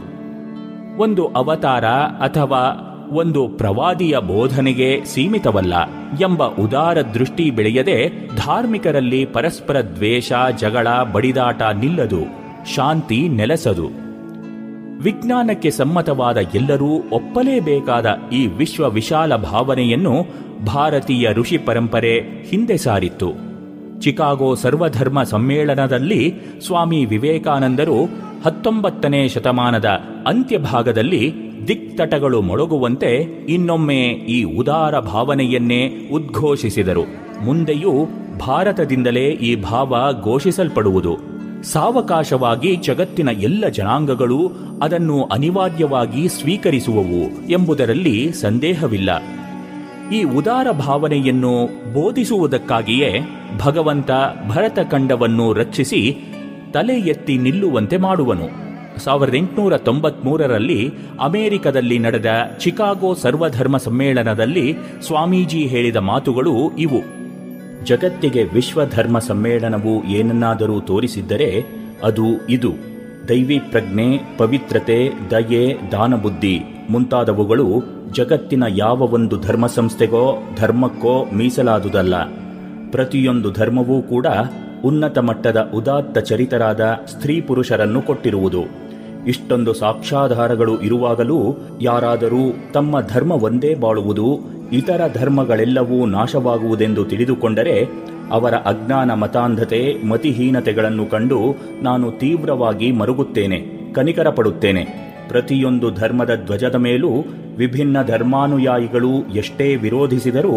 ಒಂದು ಅವತಾರ ಅಥವಾ ಒಂದು ಪ್ರವಾದಿಯ ಬೋಧನೆಗೆ ಸೀಮಿತವಲ್ಲ ಎಂಬ ಉದಾರ ದೃಷ್ಟಿ ಬೆಳೆಯದೆ ಧಾರ್ಮಿಕರಲ್ಲಿ ಪರಸ್ಪರ ದ್ವೇಷ, ಜಗಳ, ಬಡಿದಾಟ ನಿಲ್ಲದು, ಶಾಂತಿ ನೆಲೆಸದು. ವಿಜ್ಞಾನಕ್ಕೆ ಸಮ್ಮತವಾದ ಎಲ್ಲರೂ ಒಪ್ಪಲೇಬೇಕಾದ ಈ ವಿಶ್ವ ವಿಶಾಲ ಭಾವನೆಯನ್ನು ಭಾರತೀಯ ಋಷಿ ಪರಂಪರೆ ಹಿಂದೆ ಸಾರಿತ್ತು. ಚಿಕಾಗೋ ಸರ್ವಧರ್ಮ ಸಮ್ಮೇಳನದಲ್ಲಿ ಸ್ವಾಮಿ ವಿವೇಕಾನಂದರು ಹತ್ತೊಂಬತ್ತನೇ ಶತಮಾನದ ಅಂತ್ಯಭಾಗದಲ್ಲಿ ದಿಕ್ತಟಗಳು ಮೊಳಗುವಂತೆ ಇನ್ನೊಮ್ಮೆ ಈ ಉದಾರ ಭಾವನೆಯನ್ನೇ ಉದ್ಘೋಷಿಸಿದರು. ಮುಂದೆಯೂ ಭಾರತದಿಂದಲೇ ಈ ಭಾವ ಘೋಷಿಸಲ್ಪಡುವುದು. ಸಾವಕಾಶವಾಗಿ ಜಗತ್ತಿನ ಎಲ್ಲ ಜನಾಂಗಗಳು ಅದನ್ನು ಅನಿವಾರ್ಯವಾಗಿ ಸ್ವೀಕರಿಸುವವು ಎಂಬುದರಲ್ಲಿ ಸಂದೇಹವಿಲ್ಲ. ಈ ಉದಾರ ಭಾವನೆಯನ್ನು ಬೋಧಿಸುವುದಕ್ಕಾಗಿಯೇ ಭಗವಂತ ಭರತಖಂಡವನ್ನು ರಕ್ಷಿಸಿ ತಲೆ ಎತ್ತಿ ನಿಲ್ಲುವಂತೆ ಮಾಡುವನು. ಸಾವಿರದ ಎಂಟುನೂರ ತೊಂಬತ್ಮೂರರಲ್ಲಿ ಅಮೆರಿಕದಲ್ಲಿ ನಡೆದ ಚಿಕಾಗೋ ಸರ್ವಧರ್ಮ ಸಮ್ಮೇಳನದಲ್ಲಿ ಸ್ವಾಮೀಜಿ ಹೇಳಿದ ಮಾತುಗಳು ಇವು. ಜಗತ್ತಿಗೆ ವಿಶ್ವಧರ್ಮ ಸಮ್ಮೇಳನವು ಏನನ್ನಾದರೂ ತೋರಿಸಿದ್ದರೆ ಅದು ಇದು. ದೈವಿ ಪ್ರಜ್ಞೆ, ಪವಿತ್ರತೆ, ದಯೆ, ದಾನಬುದ್ಧಿ ಮುಂತಾದವುಗಳು ಜಗತ್ತಿನ ಯಾವ ಒಂದು ಧರ್ಮ ಸಂಸ್ಥೆಗೋ ಧರ್ಮಕ್ಕೋ ಮೀಸಲಾದುದಲ್ಲ. ಪ್ರತಿಯೊಂದು ಧರ್ಮವೂ ಕೂಡ ಉನ್ನತ ಮಟ್ಟದ ಉದಾತ್ತ ಚರಿತರಾದ ಸ್ತ್ರೀ ಪುರುಷರನ್ನು ಕೊಟ್ಟಿರುವುದು. ಇಷ್ಟೊಂದು ಸಾಕ್ಷ್ಯಾಧಾರಗಳು ಇರುವಾಗಲೂ ಯಾರಾದರೂ ತಮ್ಮ ಧರ್ಮ ಒಂದೇ ಬಾಳುವುದು, ಇತರ ಧರ್ಮಗಳೆಲ್ಲವೂ ನಾಶವಾಗುವುದೆಂದು ತಿಳಿದುಕೊಂಡರೆ ಅವರ ಅಜ್ಞಾನ ಮತಾಂಧತೆ, ಮತಿಹೀನತೆಗಳನ್ನು ಕಂಡು ನಾನು ತೀವ್ರವಾಗಿ ಮರುಗುತ್ತೇನೆ ಕನಿಕರ ಪಡುತ್ತೇನೆ ಪ್ರತಿಯೊಂದು ಧರ್ಮದ ಧ್ವಜದ ಮೇಲೂ ವಿಭಿನ್ನ ಧರ್ಮಾನುಯಾಯಿಗಳು ಎಷ್ಟೇ ವಿರೋಧಿಸಿದರೂ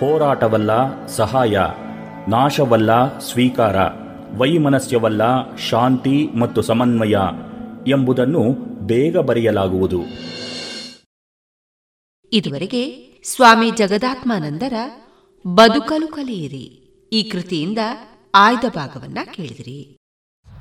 ಹೋರಾಟವಲ್ಲ ಸಹಾಯ, ನಾಶವಲ್ಲ ಸ್ವೀಕಾರ, ವೈಮನಸ್ಯವಲ್ಲ ಶಾಂತಿ ಮತ್ತು ಸಮನ್ವಯ ಎಂಬುದನ್ನು ಬೇಗ ಬರೆಯಲಾಗುವುದು. ಇದುವರೆಗೆ ಸ್ವಾಮಿ ಜಗದಾತ್ಮಾನಂದರ ಬದುಕಲು ಕಲಿಯಿರಿ. ಈ ಕೃತಿಯಿಂದ ಆಯ್ದ ಭಾಗವನ್ನ ಕೇಳಿದಿರಿ.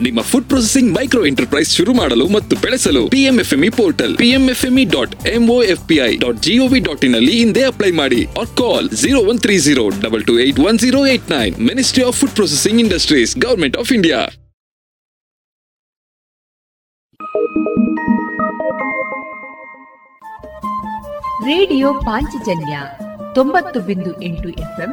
ನಿಮ್ಮ ಫುಡ್ ಪ್ರೊಸೆಸಿಂಗ್ ಮೈಕ್ರೋ ಎಂಟರ್ಪ್ರೈಸ್ ಶುರು ಮಾಡಲು ಮತ್ತು ಬೆಳೆಸಲು PMFME portal PMFME dot MOFPI dot GOV dot in ಅಲ್ಲಿ ಹಿಂದೆ ಅಪ್ಲೈ ಮಾಡಿ or call zero one three zero double two eight one zero eight nine ministry of food processing industries government of India radio Panchajanya ತೊಂಬತ್ತು ಬಿಂದು ಎಂಟು FM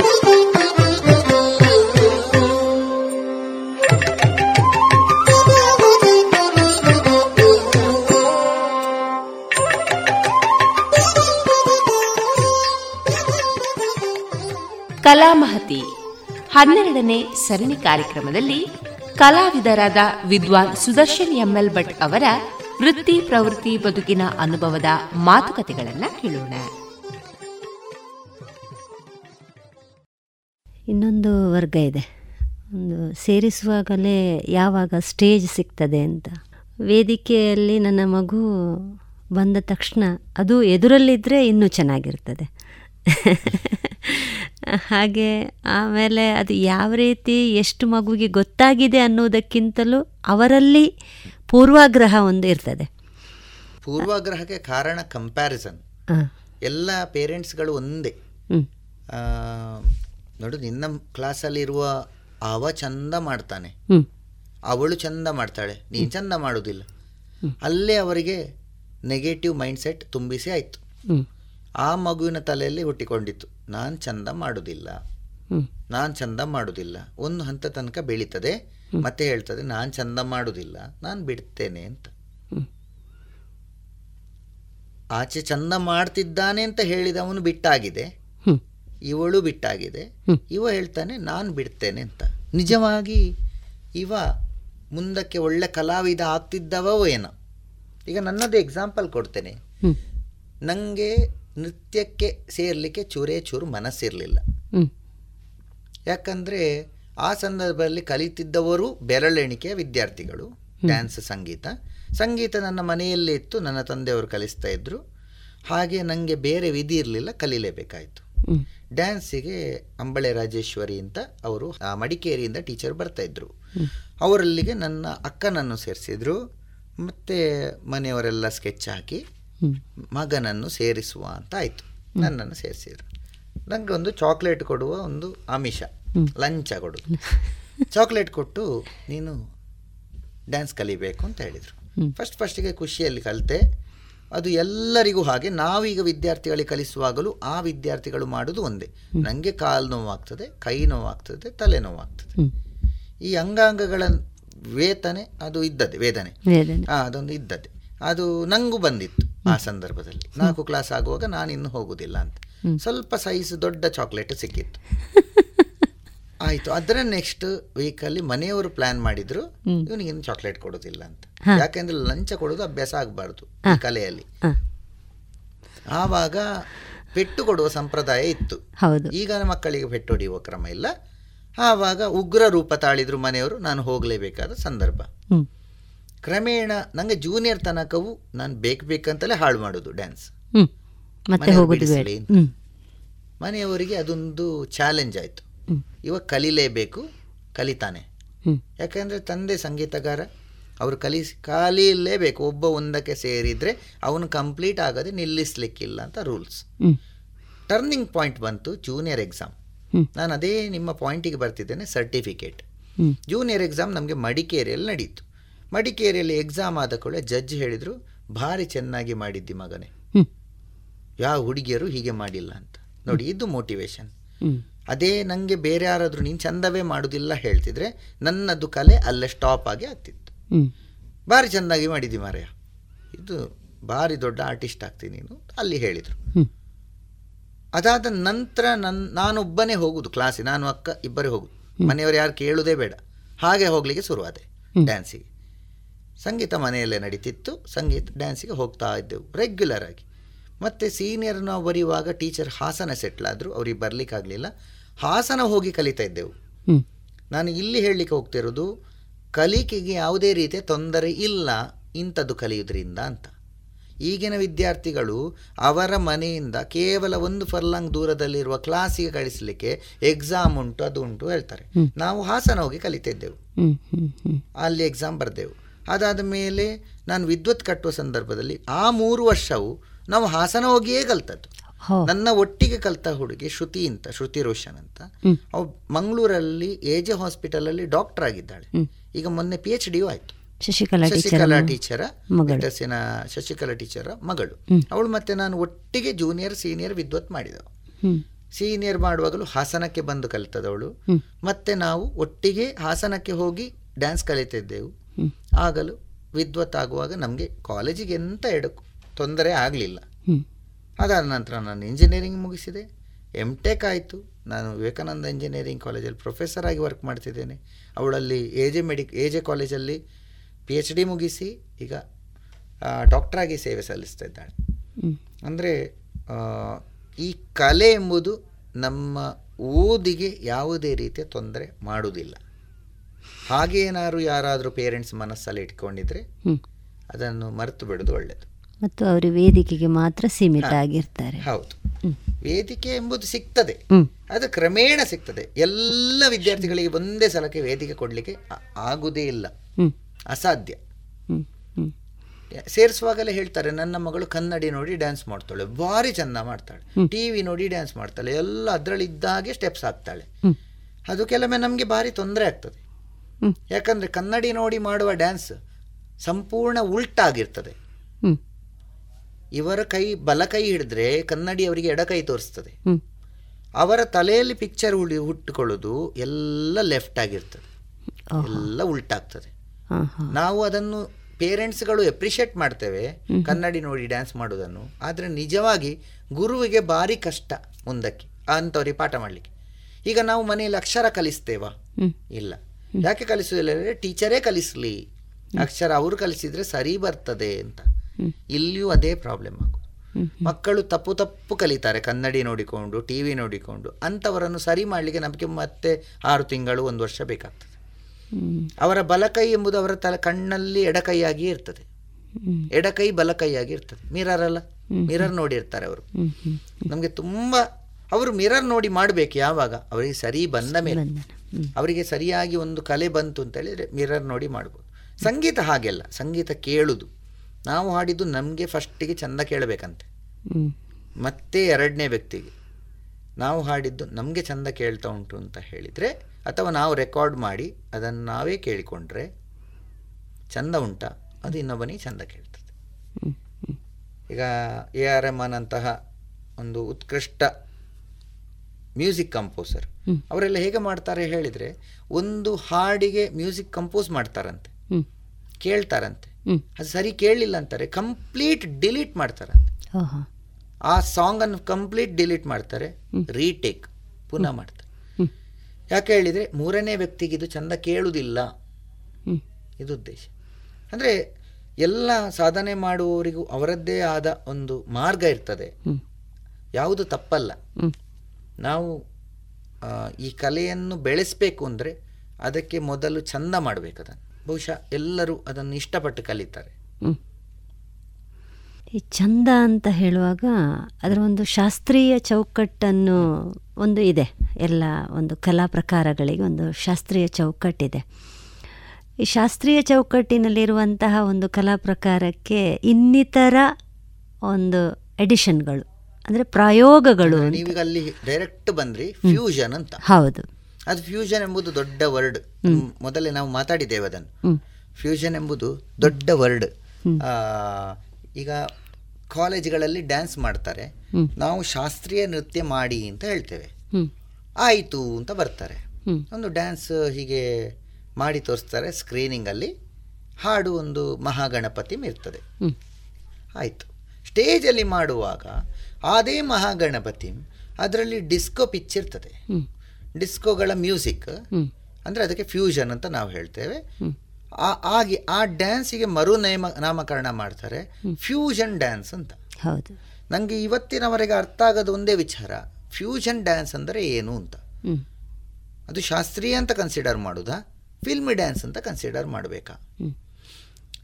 ಕಲಾಮಹತಿ. ಹನ್ನೆರಡನೇ ಸರಣಿ ಕಾರ್ಯಕ್ರಮದಲ್ಲಿ ಕಲಾವಿದರಾದ ವಿದ್ವಾನ್ ಸುದರ್ಶನ್ ಎಂಎಲ್ ಭಟ್ ಅವರ ವೃತ್ತಿ ಪ್ರವೃತ್ತಿ ಬದುಕಿನ ಅನುಭವದ ಮಾತುಕತೆಗಳನ್ನು ಕೇಳೋಣ. ಇನ್ನೊಂದು ವರ್ಗ ಇದೆ. ಒಂದು ಸೇರಿಸುವಾಗಲೇ ಯಾವಾಗ ಸ್ಟೇಜ್ ಸಿಗ್ತದೆ ಅಂತ. ವೇದಿಕೆಯಲ್ಲಿ ನನ್ನ ಮಗು ಬಂದ ತಕ್ಷಣ ಅದು ಎದುರಲ್ಲಿದ್ದರೆ ಇನ್ನೂ ಚೆನ್ನಾಗಿರ್ತದೆ. ಹಾಗೆ ಆಮೇಲೆ ಅದು ಯಾವ ರೀತಿ ಎಷ್ಟು ಮಗುವಿಗೆ ಗೊತ್ತಾಗಿದೆ ಅನ್ನೋದಕ್ಕಿಂತಲೂ ಅವರಲ್ಲಿ ಪೂರ್ವಾಗ್ರಹ ಒಂದು ಇರ್ತದೆ. ಪೂರ್ವಾಗ್ರಹಕ್ಕೆ ಕಾರಣ ಕಂಪ್ಯಾರಿಸನ್ ಎಲ್ಲ ಪೇರೆಂಟ್ಸ್ಗಳು ಒಂದೇ. ನೋಡು ನಿನ್ನ ಕ್ಲಾಸಲ್ಲಿರುವ ಅವ ಚಂದ ಮಾಡ್ತಾನೆ. ಅವಳು ಚಂದ ಮಾಡ್ತಾಳೆ. ನೀನು ಚಂದ ಮಾಡೋದಿಲ್ಲ. ಅಲ್ಲೇ ಅವರಿಗೆ ನೆಗೆಟಿವ್ ಮೈಂಡ್ಸೆಟ್ ತುಂಬಿಸಿ ಆಯಿತು. ಆ ಮಗುವಿನ ತಲೆಯಲ್ಲಿ ಹುಟ್ಟಿಕೊಂಡಿತ್ತು. ನಾನು ಚಂದ ಮಾಡೋದಿಲ್ಲ. ನಾನು ಚಂದ ಮಾಡೋದಿಲ್ಲ. ಒಂದು ಹಂತ ತನಕ ಬೆಳೀತದೆ. ಮತ್ತೆ ಹೇಳ್ತದೆ ನಾನು ಚಂದ ಮಾಡೋದಿಲ್ಲ. ನಾನು ಬಿಡ್ತೇನೆ ಅಂತ. ಆಚೆ ಚಂದ ಮಾಡ್ತಿದ್ದಾನೆ ಅಂತ ಹೇಳಿದವನು ಬಿಟ್ಟಾಗಿದೆ. ಇವಳು ಬಿಟ್ಟಾಗಿದೆ. ಇವ ಹೇಳ್ತಾನೆ ನಾನು ಬಿಡ್ತೇನೆ ಅಂತ. ನಿಜವಾಗಿ ಇವ ಮುಂದಕ್ಕೆ ಒಳ್ಳೆ ಕಲಾವಿದ ಆಗ್ತಿದ್ದವೋ ಏನೋ. ಈಗ ನನ್ನದು ಎಕ್ಸಾಂಪಲ್ ಕೊಡ್ತೇನೆ. ನನಗೆ ನೃತ್ಯಕ್ಕೆ ಸೇರಲಿಕ್ಕೆ ಚೂರೇ ಚೂರು ಮನಸ್ಸಿರಲಿಲ್ಲ. ಯಾಕಂದರೆ ಆ ಸಂದರ್ಭದಲ್ಲಿ ಕಲಿತಿದ್ದವರು ಬೆರಳೆಣಿಕೆಯ ವಿದ್ಯಾರ್ಥಿಗಳು ಡ್ಯಾನ್ಸ್ ಸಂಗೀತ. ಸಂಗೀತ ನನ್ನ ಮನೆಯಲ್ಲೇ ಇತ್ತು ನನ್ನ ತಂದೆಯವರು ಕಲಿಸ್ತಾ ಇದ್ದರು ಹಾಗೆ ನನಗೆ ಬೇರೆ ವಿಧಿ ಇರಲಿಲ್ಲ ಕಲೀಲೇಬೇಕಾಯಿತು. ಡ್ಯಾನ್ಸಿಗೆ ಅಂಬಳೆ ರಾಜೇಶ್ವರಿ ಅಂತ ಅವರು ಮಡಿಕೇರಿಯಿಂದ ಟೀಚರ್ ಬರ್ತಾ ಇದ್ರು. ಅವರಲ್ಲಿಗೆ ನನ್ನ ಅಕ್ಕನನ್ನು ಸೇರಿಸಿದ್ರು. ಮತ್ತು ಮನೆಯವರೆಲ್ಲ ಸ್ಕೆಚ್ ಹಾಕಿ ಮಗನನ್ನು ಸೇರಿಸುವ ಅಂತ ಆಯಿತು. ನನ್ನನ್ನು ಸೇರಿಸಿದ್ರು. ನನಗೆ ಒಂದು ಚಾಕ್ಲೇಟ್ ಕೊಡುವ ಒಂದು ಆಮಿಷ ಲಂಚ ಕೊಡೋದು. ಚಾಕ್ಲೇಟ್ ಕೊಟ್ಟು ನೀನು ಡ್ಯಾನ್ಸ್ ಕಲಿಬೇಕು ಅಂತ ಹೇಳಿದರು. ಫಸ್ಟ್ ಫಸ್ಟಿಗೆ ಖುಷಿಯಲ್ಲಿ ಕಲಿತೆ. ಅದು ಎಲ್ಲರಿಗೂ ಹಾಗೆ ನಾವೀಗ ವಿದ್ಯಾರ್ಥಿಗಳಿಗೆ ಕಲಿಸುವಾಗಲೂ ಆ ವಿದ್ಯಾರ್ಥಿಗಳು ಮಾಡೋದು ಒಂದೇ. ನನಗೆ ಕಾಲು ನೋವಾಗ್ತದೆ ಕೈ ನೋವಾಗ್ತದೆ ತಲೆ ನೋವಾಗ್ತದೆ. ಈ ಅಂಗಾಂಗಗಳ ವೇತನೆ ಅದು ಇದ್ದದೆ ವೇದನೆ. ಅದೊಂದು ಇದ್ದದೆ ಅದು ನಂಗೂ ಬಂದಿತ್ತು. ಆ ಸಂದರ್ಭದಲ್ಲಿ. ನಾಲ್ಕು ಕ್ಲಾಸ್ ಆಗುವಾಗ ನಾನು ಇನ್ನು ಹೋಗುದಿಲ್ಲ ಅಂತ. ಸ್ವಲ್ಪ ಸೈಜ್ ದೊಡ್ಡ ಚಾಕ್ಲೇಟ್ ಸಿಕ್ಕಿತ್ತು. ಆಯ್ತು ಅದರ ನೆಕ್ಸ್ಟ್ ವೀಕಲ್ಲಿ ಮನೆಯವರು ಪ್ಲಾನ್ ಮಾಡಿದ್ರು ಇವನಿಗೆ ಇನ್ನು ಚಾಕ್ಲೇಟ್ ಕೊಡೋದಿಲ್ಲ ಅಂತ. ಯಾಕಂದ್ರೆ ಲಂಚ ಕೊಡೋದು ಅಭ್ಯಾಸ ಆಗಬಾರ್ದು ಈ ಕಲೆಯಲ್ಲಿ. ಆವಾಗ ಪೆಟ್ಟು ಕೊಡುವ ಸಂಪ್ರದಾಯ ಇತ್ತು. ಈಗ ಮಕ್ಕಳಿಗೆ ಪೆಟ್ಟು ಹೊಡೆಯುವ ಕ್ರಮ ಇಲ್ಲ. ಆವಾಗ ಉಗ್ರ ರೂಪ ತಾಳಿದ್ರು ಮನೆಯವರು ನಾನು ಹೋಗಲೇಬೇಕಾದ ಸಂದರ್ಭ. ಕ್ರಮೇಣ ನನಗೆ ಜೂನಿಯರ್ ತನಕವೂ ನಾನು ಬೇಕು ಬೇಕಂತಲೇ ಹಾಳು ಮಾಡೋದು ಡ್ಯಾನ್ಸ್ ಮನೆಯವರಿಗೆ ಅದೊಂದು ಚಾಲೆಂಜ್ ಆಯಿತು. ಇವಾಗ ಕಲೀಲೇಬೇಕು ಕಲಿತಾನೆ. ಯಾಕಂದ್ರೆ ತಂದೆ ಸಂಗೀತಗಾರ ಅವರು ಕಲಿ ಕಲೀಲೇಬೇಕು. ಒಬ್ಬ ಒಂದಕ್ಕೆ ಸೇರಿದರೆ ಅವನು ಕಂಪ್ಲೀಟ್ ಆಗದೆ ನಿಲ್ಲಿಸ್ಲಿಕ್ಕಿಲ್ಲ ಅಂತ ರೂಲ್ಸ್ ಟರ್ನಿಂಗ್ ಪಾಯಿಂಟ್ ಬಂತು ಜೂನಿಯರ್ ಎಕ್ಸಾಮ್ ನಾನು ಅದೇ ನಿಮ್ಮ ಪಾಯಿಂಟಿಗೆ ಬರ್ತಿದ್ದೇನೆ ಸರ್ಟಿಫಿಕೇಟ್. ಜೂನಿಯರ್ ಎಕ್ಸಾಮ್ ನಮಗೆ ಮಡಿಕೇರಿಯಲ್ಲಿ ನಡೀತು. ಮಡಿಕೇರಿಯಲ್ಲಿ ಎಕ್ಸಾಮ್ ಆದ ಕೂಡ ಜಡ್ಜ್ ಹೇಳಿದರು ಭಾರಿ ಚೆನ್ನಾಗಿ ಮಾಡಿದ್ದಿ ಮಗನೇ. ಯಾವ ಹುಡುಗಿಯರು ಹೀಗೆ ಮಾಡಿಲ್ಲ ಅಂತ. ನೋಡಿ ಇದು ಮೋಟಿವೇಶನ್. ಅದೇ ನನಗೆ ಬೇರೆ ಯಾರಾದರೂ ನೀನು ಚಂದವೇ ಮಾಡೋದಿಲ್ಲ ಹೇಳ್ತಿದ್ರೆ ನನ್ನದು ಕಲೆ ಅಲ್ಲೇ ಸ್ಟಾಪ್ ಆಗಿ ಆಗ್ತಿತ್ತು. ಭಾರಿ ಚೆನ್ನಾಗಿ ಮಾಡಿದ್ದಿ ಮಾರಯ್ಯ. ಇದು ಭಾರಿ ದೊಡ್ಡ ಆರ್ಟಿಸ್ಟ್ ಆಗ್ತೀನಿ ನೀನು ಅಲ್ಲಿ ಹೇಳಿದರು. ಅದಾದ ನಂತರ ನನ್ನ ನಾನೊಬ್ಬನೇ ಹೋಗುದು ಕ್ಲಾಸಿಗೆ ನಾನು ಅಕ್ಕ ಇಬ್ಬರೇ ಹೋಗುದು. ಮನೆಯವರು ಯಾರು ಕೇಳುವುದೇ ಬೇಡ. ಹಾಗೆ ಹೋಗಲಿಕ್ಕೆ ಶುರುವಾದೆ. ಡ್ಯಾನ್ಸಿಗೆ ಸಂಗೀತ ಮನೆಯಲ್ಲೇ ನಡೀತಿತ್ತು. ಸಂಗೀತ ಡ್ಯಾನ್ಸಿಗೆ ಹೋಗ್ತಾ ಇದ್ದೆವು ರೆಗ್ಯುಲರ್ ಆಗಿ. ಮತ್ತು ಸೀನಿಯರ್ನ ಬರೆಯುವಾಗ ಟೀಚರ್ ಹಾಸನ ಸೆಟ್ಲ್ ಆದರು ಅವ್ರಿಗೆ ಬರಲಿಕ್ಕಾಗಲಿಲ್ಲ ಹಾಸನ ಹೋಗಿ ಕಲಿತಾ ಇದ್ದೆವು. ನಾನು ಇಲ್ಲಿ ಹೇಳಲಿಕ್ಕೆ ಹೋಗ್ತಿರೋದು ಕಲಿಕೆಗೆ ಯಾವುದೇ ರೀತಿಯ ತೊಂದರೆ ಇಲ್ಲ ಇಂಥದ್ದು ಕಲಿಯೋದ್ರಿಂದ ಅಂತ. ಈಗಿನ ವಿದ್ಯಾರ್ಥಿಗಳು ಅವರ ಮನೆಯಿಂದ ಕೇವಲ ಒಂದು ಫರ್ಲಾಂಗ್ ದೂರದಲ್ಲಿರುವ ಕ್ಲಾಸಿಗೆ ಕಳಿಸಲಿಕ್ಕೆ ಎಕ್ಸಾಮ್ ಉಂಟು ಅದು ಉಂಟು ಹೇಳ್ತಾರೆ. ನಾವು ಹಾಸನ ಹೋಗಿ ಕಲಿತಿದ್ದೆವು. ಅಲ್ಲಿ ಎಕ್ಸಾಮ್ ಬರೆದೆವು. ಅದಾದ ಮೇಲೆ ನಾನು ವಿದ್ವತ್ ಕಟ್ಟುವ ಸಂದರ್ಭದಲ್ಲಿ ಆ ಮೂರು ವರ್ಷವು ನಾವು ಹಾಸನ ಹೋಗಿಯೇ ಕಲ್ತದ್ದು. ನನ್ನ ಒಟ್ಟಿಗೆ ಕಲ್ತ ಹುಡುಗಿ ಶ್ರುತಿ ಅಂತ ಶ್ರುತಿ ರೋಷನ್ ಅಂತ. ಮಂಗಳೂರಲ್ಲಿ ಎ ಜೆ ಹಾಸ್ಪಿಟಲ್ ಅಲ್ಲಿ ಡಾಕ್ಟರ್ ಆಗಿದ್ದಾಳೆ ಈಗ ಮೊನ್ನೆ ಪಿ ಎಚ್ ಡಿಯೂ ಆಯ್ತು. ಶಶಿಕಲಾ ಟೀಚರ್ ಶಶಿಕಲಾ ಟೀಚರ ಶಶಿಕಲಾ ಟೀಚರ ಮಗಳು. ಅವಳು ಮತ್ತೆ ನಾನು ಒಟ್ಟಿಗೆ ಜೂನಿಯರ್ ಸೀನಿಯರ್ ವಿದ್ವತ್ ಮಾಡಿದವು. ಸೀನಿಯರ್ ಮಾಡುವಾಗಲೂ ಹಾಸನಕ್ಕೆ ಬಂದು ಕಲಿತದವಳು. ಮತ್ತೆ ನಾವು ಒಟ್ಟಿಗೆ ಹಾಸನಕ್ಕೆ ಹೋಗಿ ಡ್ಯಾನ್ಸ್ ಕಲಿತಿದ್ದೆವು. ಆಗಲು ವಿದ್ವತ್ ಆಗುವಾಗ ನಮಗೆ ಕಾಲೇಜಿಗೆ ಎಂತ ಎಡಕು ತೊಂದರೆ ಆಗಲಿಲ್ಲ. ಅದಾದ ನಂತರ ನಾನು ಇಂಜಿನಿಯರಿಂಗ್ ಮುಗಿಸಿದೆ. ಎಂ ಟೆಕ್ ಆಯಿತು. ನಾನು ವಿವೇಕಾನಂದ ಇಂಜಿನಿಯರಿಂಗ್ ಕಾಲೇಜಲ್ಲಿ ಪ್ರೊಫೆಸರ್ ಆಗಿ ವರ್ಕ್ ಮಾಡ್ತಿದ್ದೇನೆ. ಅವಳಲ್ಲಿ A J medic A J ಕಾಲೇಜಲ್ಲಿ ಪಿ ಎಚ್ ಡಿ ಮುಗಿಸಿ ಈಗ ಡಾಕ್ಟ್ರಾಗಿ ಸೇವೆ ಸಲ್ಲಿಸ್ತಾ ಇದ್ದಾಳೆ. ಅಂದರೆ ಈ ಕಲೆ ಎಂಬುದು ನಮ್ಮ ಓದಿಗೆ ಯಾವುದೇ ರೀತಿಯ ತೊಂದರೆ ಮಾಡುವುದಿಲ್ಲ. ಹಾಗೆ ಏನಾದ್ರು ಯಾರಾದರೂ ಪೇರೆಂಟ್ಸ್ ಮನಸ್ಸಲ್ಲಿ ಇಟ್ಕೊಂಡಿದ್ರೆ ಅದನ್ನು ಮರೆತು ಬಿಡೋದು ಒಳ್ಳೆಯದು ಮತ್ತು ಅವರು ವೇದಿಕೆಗೆ ಮಾತ್ರ ಸೀಮಿತ ಆಗಿರ್ತಾರೆ. ಹೌದು. ವೇದಿಕೆ ಎಂಬುದು ಸಿಗ್ತದೆ. ಅದು ಕ್ರಮೇಣ ಸಿಗ್ತದೆ. ಎಲ್ಲ ವಿದ್ಯಾರ್ಥಿಗಳಿಗೆ ಒಂದೇ ಸಲಕ್ಕೆ ವೇದಿಕೆ ಕೊಡಲಿಕ್ಕೆ ಆಗುದೇ ಇಲ್ಲ. ಅಸಾಧ್ಯ. ಸೇರಿಸುವಾಗಲೇ ಹೇಳ್ತಾರೆ ನನ್ನ ಮಗಳು ಕನ್ನಡಿ ನೋಡಿ ಡ್ಯಾನ್ಸ್ ಮಾಡ್ತಾಳೆ ಭಾರಿ ಚಂದ ಮಾಡ್ತಾಳೆ. ಟಿವಿ ನೋಡಿ ಡ್ಯಾನ್ಸ್ ಮಾಡ್ತಾಳೆ ಎಲ್ಲ ಅದರಲ್ಲಿ ಇದ್ದಾಗೆ ಸ್ಟೆಪ್ಸ್ ಹಾಕ್ತಾಳೆ. ಅದು ಕೆಲವೊಮ್ಮೆ ನಮಗೆ ಭಾರಿ ತೊಂದರೆ ಆಗ್ತದೆ. ಯಾಕಂದರೆ ಕನ್ನಡಿ ನೋಡಿ ಮಾಡುವ ಡ್ಯಾನ್ಸ್ ಸಂಪೂರ್ಣ ಉಲ್ಟಾಗಿರ್ತದೆ. ಇವರ ಕೈ ಬಲ ಕೈ ಹಿಡಿದ್ರೆ ಕನ್ನಡಿ ಅವರಿಗೆ ಎಡ ಕೈ ತೋರಿಸ್ತದೆ. ಅವರ ತಲೆಯಲ್ಲಿ ಪಿಕ್ಚರ್ ಉಳಿ ಹುಟ್ಟುಕೊಳ್ಳೋದು ಎಲ್ಲ ಲೆಫ್ಟ್ ಆಗಿರ್ತದೆ. ಎಲ್ಲ ಉಲ್ಟಾಗ್ತದೆ. ನಾವು ಅದನ್ನು ಪೇರೆಂಟ್ಸ್ಗಳು ಎಪ್ರಿಷಿಯೇಟ್ ಮಾಡ್ತೇವೆ ಕನ್ನಡಿ ನೋಡಿ ಡ್ಯಾನ್ಸ್ ಮಾಡೋದನ್ನು ಆದರೆ ನಿಜವಾಗಿ ಗುರುವಿಗೆ ಭಾರಿ ಕಷ್ಟ ಮುಂದಕ್ಕೆ ಅಂಥವ್ರಿಗೆ ಪಾಠ ಮಾಡಲಿಕ್ಕೆ. ಈಗ ನಾವು ಮನೆಯಲ್ಲಿ ಅಕ್ಷರ ಕಲಿಸ್ತೇವಾ? ಇಲ್ಲ. ಯಾಕೆ ಕಲಿಸೋದಿಲ್ಲ ಅಂದರೆ ಟೀಚರೇ ಕಲಿಸಲಿ. ಅಕ್ಷರ ಅವರು ಕಲಿಸಿದ್ರೆ ಸರಿ ಬರ್ತದೆ ಅಂತ. ಇಲ್ಲಿಯೂ ಅದೇ ಪ್ರಾಬ್ಲಮ್ ಆಗು ಮಕ್ಕಳು ತಪ್ಪು ತಪ್ಪು ಕಲಿತಾರೆ, ಕನ್ನಡಿ ನೋಡಿಕೊಂಡು ಟಿ ವಿ ನೋಡಿಕೊಂಡು. ಅಂಥವರನ್ನು ಸರಿ ಮಾಡಲಿಕ್ಕೆ ನಮಗೆ ಮತ್ತೆ ಆರು ತಿಂಗಳು, ಒಂದು ವರ್ಷ ಬೇಕಾಗ್ತದೆ. ಅವರ ಬಲಕೈ ಎಂಬುದು ಅವರ ತಲೆ, ಕಣ್ಣಲ್ಲಿ ಎಡಕೈಯಾಗಿ ಇರ್ತದೆ. ಎಡಕೈ ಬಲಕೈಯಾಗಿ ಇರ್ತದೆ. ಮಿರರ್ ಅಲ್ಲ? ಮಿರರ್ ನೋಡಿರ್ತಾರೆ ಅವರು. ನಮಗೆ ತುಂಬ, ಅವರು ಮಿರರ್ ನೋಡಿ ಮಾಡಬೇಕು ಯಾವಾಗ? ಅವರಿಗೆ ಸರಿ ಬಂದ ಮೇಲೆ. ಅವರಿಗೆ ಸರಿಯಾಗಿ ಒಂದು ಕಲೆ ಬಂತು ಅಂತ ಹೇಳಿದರೆ ಮಿರರ್ ನೋಡಿ ಮಾಡ್ಬೋದು. ಸಂಗೀತ ಹಾಗೆಲ್ಲ ಸಂಗೀತ ಕೇಳುದು. ನಾವು ಹಾಡಿದ್ದು ನಮಗೆ ಫಸ್ಟಿಗೆ ಚಂದ ಕೇಳಬೇಕಂತೆ. ಮತ್ತೆ ಎರಡನೇ ವ್ಯಕ್ತಿಗೆ. ನಾವು ಹಾಡಿದ್ದು ನಮಗೆ ಚಂದ ಕೇಳ್ತಾ ಉಂಟು ಅಂತ ಹೇಳಿದರೆ ಅಥವಾ ನಾವು ರೆಕಾರ್ಡ್ ಮಾಡಿ ಅದನ್ನು ನಾವೇ ಕೇಳಿಕೊಂಡ್ರೆ ಚಂದ ಉಂಟಾ? ಅದು ಇನ್ನೊಬ್ಬನಿಗೆ ಚಂದ ಕೇಳ್ತದೆ. ಈಗ ಎ ಆರ್ ಎಂ ಅಂತಹ ಒಂದು ಉತ್ಕೃಷ್ಟ ಮ್ಯೂಸಿಕ್ ಕಂಪೋಸರ್. ಅವರೆಲ್ಲ ಹೇಗೆ ಮಾಡ್ತಾರೆ ಹೇಳಿದರೆ ಒಂದು ಹಾಡಿಗೆ ಮ್ಯೂಸಿಕ್ ಕಂಪೋಸ್ ಮಾಡ್ತಾರಂತೆ. ಕೇಳ್ತಾರಂತೆ. ಅದು ಸರಿ ಕೇಳಲಿಲ್ಲ ಅಂತಾರೆ ಕಂಪ್ಲೀಟ್ ಡಿಲೀಟ್ ಮಾಡ್ತಾರಂತೆ. ಆ ಸಾಂಗ್ ಅನ್ನು ಕಂಪ್ಲೀಟ್ ಡಿಲೀಟ್ ಮಾಡ್ತಾರೆ ರೀಟೇಕ್ ಪುನಃ ಮಾಡ್ತಾರೆ. ಯಾಕೆ ಹೇಳಿದ್ರೆ ಮೂರನೇ ವ್ಯಕ್ತಿಗೆ ಇದು ಚಂದ ಕೇಳುವುದಿಲ್ಲ. ಇದು ಉದ್ದೇಶ. ಅಂದರೆ ಎಲ್ಲ ಸಾಧನೆ ಮಾಡುವವರಿಗೂ ಅವರದ್ದೇ ಆದ ಒಂದು ಮಾರ್ಗ ಇರ್ತದೆ. ಯಾವುದು ತಪ್ಪಲ್ಲ. ನಾವು ಈ ಕಲೆಯನ್ನು ಬೆಳೆಸಬೇಕು ಅಂದರೆ ಅದಕ್ಕೆ ಮೊದಲು ಚಂದ ಮಾಡಬೇಕು ಅದನ್ನು. ಬಹುಶಃ ಎಲ್ಲರೂ ಅದನ್ನು ಇಷ್ಟಪಟ್ಟು ಕಲಿತಾರೆ. ಈ ಚಂದ ಅಂತ ಹೇಳುವಾಗ ಅದರ ಒಂದು ಶಾಸ್ತ್ರೀಯ ಚೌಕಟ್ಟನ್ನು ಒಂದು ಇದೆ. ಎಲ್ಲ ಒಂದು ಕಲಾ ಪ್ರಕಾರಗಳಿಗೆ ಒಂದು ಶಾಸ್ತ್ರೀಯ ಚೌಕಟ್ಟಿದೆ. ಈ ಶಾಸ್ತ್ರೀಯ ಚೌಕಟ್ಟಿನಲ್ಲಿರುವಂತಹ ಒಂದು ಕಲಾ ಪ್ರಕಾರಕ್ಕೆ ಇನ್ನಿತರ ಒಂದು ಎಡಿಷನ್ಗಳು ಅಂದರೆ ಪ್ರಯೋಗಗಳು. ನೀವೀಗ ಅಲ್ಲಿ ಡೈರೆಕ್ಟ್ ಬಂದ್ರಿ ಫ್ಯೂಷನ್ ಅಂತ. ಹೌದು. ಅದು ಫ್ಯೂಷನ್ ಎಂಬುದು ದೊಡ್ಡ ವರ್ಡ್ ಮೊದಲೇ ನಾವು ಮಾತಾಡಿದ್ದೇವೆ ಅದನ್ನು. ಫ್ಯೂಷನ್ ಎಂಬುದು ದೊಡ್ಡ ವರ್ಡ್ ಈಗ ಕಾಲೇಜ್ಗಳಲ್ಲಿ ಡ್ಯಾನ್ಸ್ ಮಾಡ್ತಾರೆ. ನಾವು ಶಾಸ್ತ್ರೀಯ ನೃತ್ಯ ಮಾಡಿ ಅಂತ ಹೇಳ್ತೇವೆ. ಆಯಿತು ಅಂತ ಬರ್ತಾರೆ. ಒಂದು ಡ್ಯಾನ್ಸ್ ಹೀಗೆ ಮಾಡಿ ತೋರಿಸ್ತಾರೆ ಸ್ಕ್ರೀನಿಂಗಲ್ಲಿ ಹಾಡು ಒಂದು ಮಹಾಗಣಪತಿ ಇರ್ತದೆ. ಆಯಿತು. ಸ್ಟೇಜಲ್ಲಿ ಮಾಡುವಾಗ ಅದೇ ಮಹಾಗಣಪತಿ ಅದರಲ್ಲಿ ಡಿಸ್ಕೋ ಪಿಚ್ ಇರ್ತದೆ. ಡಿಸ್ಕೋಗಳ ಮ್ಯೂಸಿಕ್. ಅಂದರೆ ಅದಕ್ಕೆ ಫ್ಯೂಷನ್ ಅಂತ ನಾವು ಹೇಳ್ತೇವೆ. ಆ- ಆಗಿ ಆ ಡ್ಯಾನ್ಸಿಗೆ ಮರು ನೇಮ ನಾಮಕರಣ ಮಾಡ್ತಾರೆ. ಫ್ಯೂಷನ್ ಡ್ಯಾನ್ಸ್ ಅಂತ. ಹೌದು. ನನಗೆ ಇವತ್ತಿನವರೆಗೆ ಅರ್ಥ ಆಗೋದು ಒಂದೇ ವಿಚಾರ. ಫ್ಯೂಷನ್ ಡ್ಯಾನ್ಸ್ ಅಂದರೆ ಏನು ಅಂತ. ಅದು ಶಾಸ್ತ್ರೀಯ ಅಂತ ಕನ್ಸಿಡರ್ ಮಾಡೋದಾ? ಫಿಲ್ಮ್ ಡ್ಯಾನ್ಸ್ ಅಂತ ಕನ್ಸಿಡರ್ ಮಾಡಬೇಕಾ?